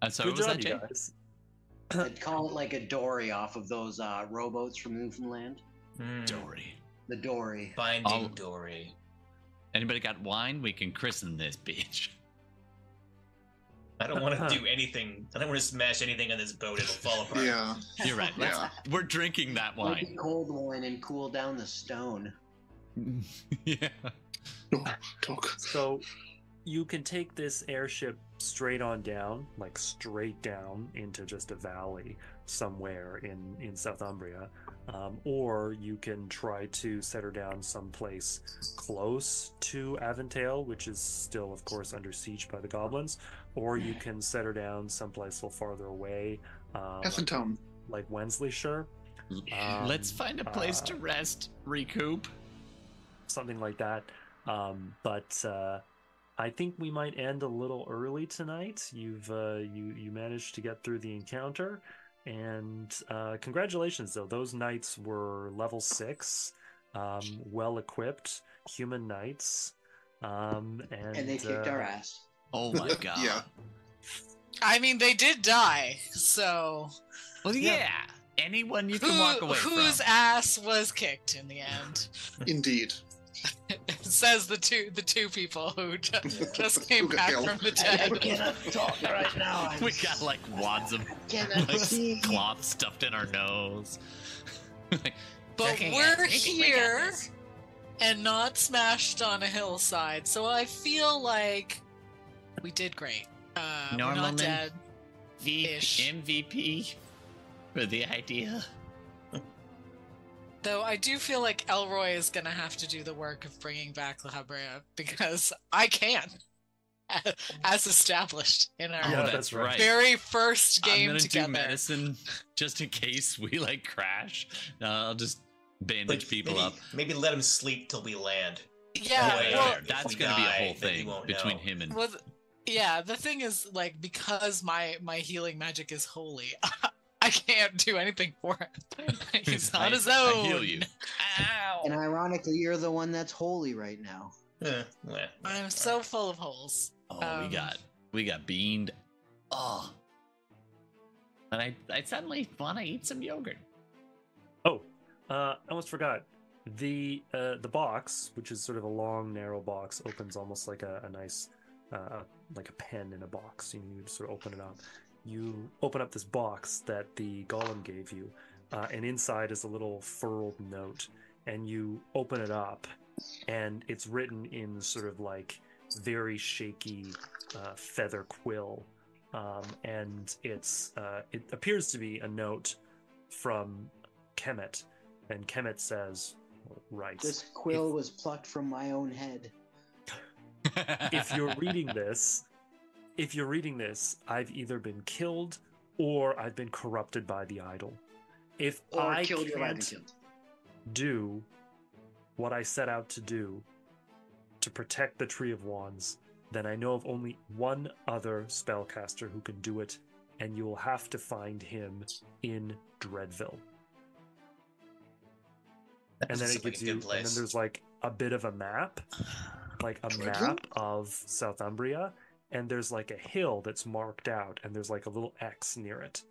Uh, so Good what was job, that, you guys. I'd call it like a dory off of those uh, rowboats from Newfoundland. Hmm. Dory. The dory. Finding Oh. Dory. Anybody got wine? We can christen this bitch. I don't want to do anything. I don't want to smash anything on this boat. It'll fall apart. Yeah. You're right. Yeah. We're drinking that Maybe wine. cold wine and cool down the stone. yeah. No, talk. So you can take this airship straight on down, like straight down into just a valley somewhere in in Southumbria, um, or you can try to set her down someplace close to Aventail, which is still, of course, under siege by the goblins, or you can set her down someplace a little farther away, uh, like, like Wensleyshire. Um, Let's find a place uh, to rest, recoup. something like that. Um, but uh, I think we might end a little early tonight. You've uh, you you managed to get through the encounter, and uh, congratulations though. Those knights were level six, um, well equipped human knights, um, and, And they kicked uh, our ass. Oh my god. Yeah. I mean, they did die, so Well, Yeah. yeah. Anyone you who, can walk away whose from. ass was kicked in the end? Indeed. Says the two the two people who just, just came Who back killed. from the I dead. cannot talk right now. I'm We got like wads of like cloth stuffed in our nose. Like, But Okay, we're guys, we- we here and not smashed on a hillside, so I feel like we did great. Uh, we're Normal not dead. V- MVP for the idea. Though I do feel like Elroy is going to have to do the work of bringing back La Habrea because I can, as established in our Yeah, that's, that's right. right. very first I'm game gonna together. do medicine just in case we like crash. Uh, I'll just bandage Like, people maybe, up. Maybe let him sleep till we land. Yeah, Yeah, well, that's gonna be a whole thing between know. him and well, yeah. The thing is, like, because my my healing magic is holy, I can't do anything for him. He's on I- his I heal you. Ow! And ironically, you're the one that's holy right now. Eh, well, I'm so full of holes. Oh, Um, we got we got beaned. Oh, and I, I suddenly want to eat some yogurt. Oh, uh, I almost forgot. The uh, the box, which is sort of a long, narrow box, opens almost like a, a nice, uh, like a pen in a box. You, know, you sort of open it up. You open up this box that the golem gave you, uh, and inside is a little furled note. And you open it up, and it's written in sort of like very shaky uh, feather quill, um, and it's uh, it appears to be a note from Kemet, and Kemet says, "Right, This quill was plucked from my own head. if you're reading this, if you're reading this, I've either been killed or I've been corrupted by the idol. If Or I killed can't killed. do what I set out to do to protect the Tree of Wands, then I know of only one other spellcaster who can do it, and you will have to find him in Dreadville. that and then it gives a you good and then there's like a bit of a map like a Dreadville? map of southumbria and there's like a hill that's marked out and there's like a little x near it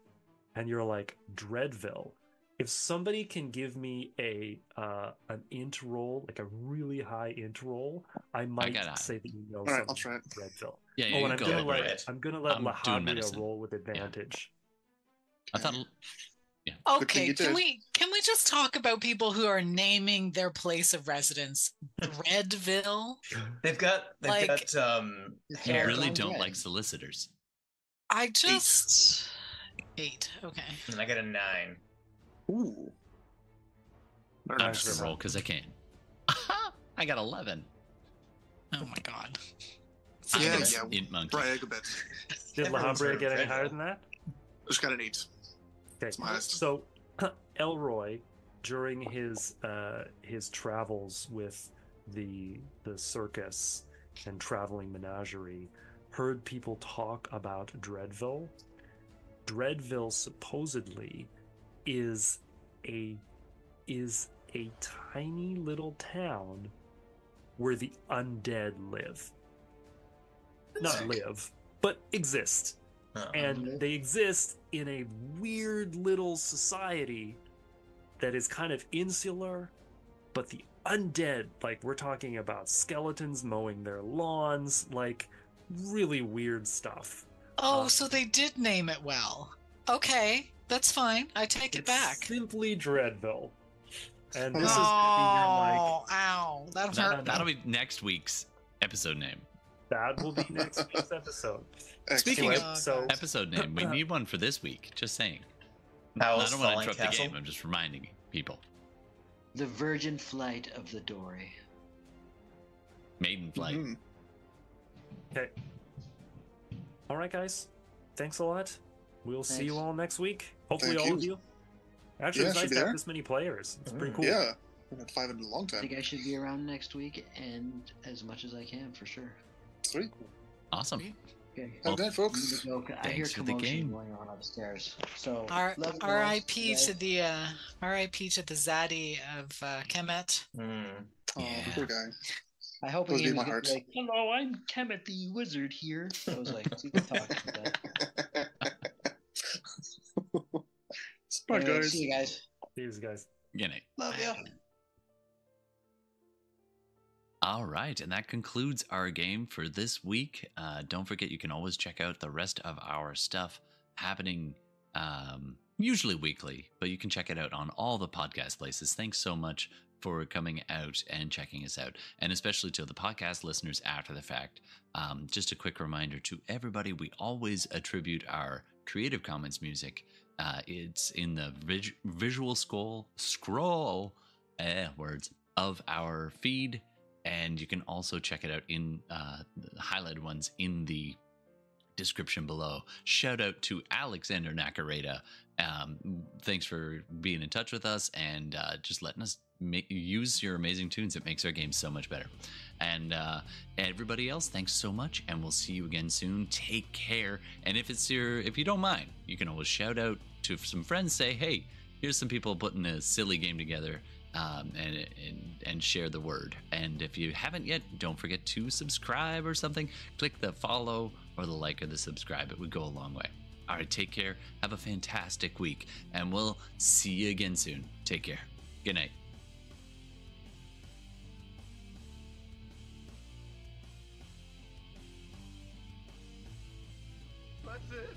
and you're like dreadville if somebody can give me a uh, an int roll, like a really high int roll, I might got a- say that you know All right, something I'll try it. about Redville. Yeah, yeah oh, you and I'm go gonna over let it. I'm gonna let I'm La doing Habrea medicine. roll with advantage. I thought thing Okay, can we can we just talk about people who are naming their place of residence Redville? They've got they've Like- got um you Hair really don't red. like solicitors. I just eight. Okay. and I got a nine. Ooh. Very I'm nice. just gonna roll because I can. I got eleven. Oh my god. Yeah, yeah. int monkey. Brag a bit. Did La Everyone's Habrea heard of get any higher than that? Just got an eight. Okay, so Elroy, during his uh, his travels with the the circus and traveling menagerie, heard people talk about Dreadville. Dreadville supposedly is a is a tiny little town where the undead live. Not live, but exist Uh, and they exist in a weird little society that is kind of insular but the undead like we're talking about skeletons mowing their lawns like really weird stuff Oh, Uh, so they did name it well. Okay, that's fine. I take it back. simply dreadville and this This is gonna oh, ow, that That, hurt. that'll be next week's episode name. be your like that will be next week's episode Excellent. of so Episode name. We need one for this week. Just saying. I don't want to Falling interrupt Castle. the game. I'm just reminding people. The Virgin Flight of the Dory. Maiden flight. Mhm. okay all right guys thanks a lot we'll see you all next week hopefully Thank all of you. you actually Yeah, it's nice to have there. this many players it's pretty Mm, cool Yeah. We've had five in a long time. I think time. I should be around next week and as much as I can for sure. Sweet. Awesome. Okay. Have a good I'm folks. gonna I hear Thanks for the commotion game. going on upstairs. So R- love you all. R.I.P. Guys. to the uh, R.I.P. to the Zaddy of uh, Kemet. Hmm. Oh, Yeah. poor guy. I hope Goes he was my heart. like, "Hello, I'm Kemet the Wizard here." I was like, "Super talk about that." Smart Anyway, guys. See you guys. See you guys Good night. Love you. All right, and that concludes our game for this week. Uh, don't forget, you can always check out the rest of our stuff happening um, usually weekly, but you can check it out on all the podcast places. Thanks so much for coming out and checking us out, and especially to the podcast listeners after the fact. Um, just a quick reminder to everybody: we always attribute our Creative Commons music. Uh, it's in the vis- visual scroll scroll eh, words of our feed and you can also check it out in uh, the highlighted ones in the description below. Shout out to Alexander Nakarada. Um, thanks for being in touch with us and uh, just letting us use your amazing tunes. It makes our game so much better. And uh, everybody else, thanks so much, and we'll see you again soon. Take care. And if it's your, if you don't mind, you can always shout out to some friends. Say, hey, here's some people putting a silly game together um, and, and, and share the word. And if you haven't yet, don't forget to subscribe or something. Click the follow or the like or the subscribe. It would go a long way. All right, take care. Have a fantastic week, and we'll see you again soon. Take care. Good night. That's it.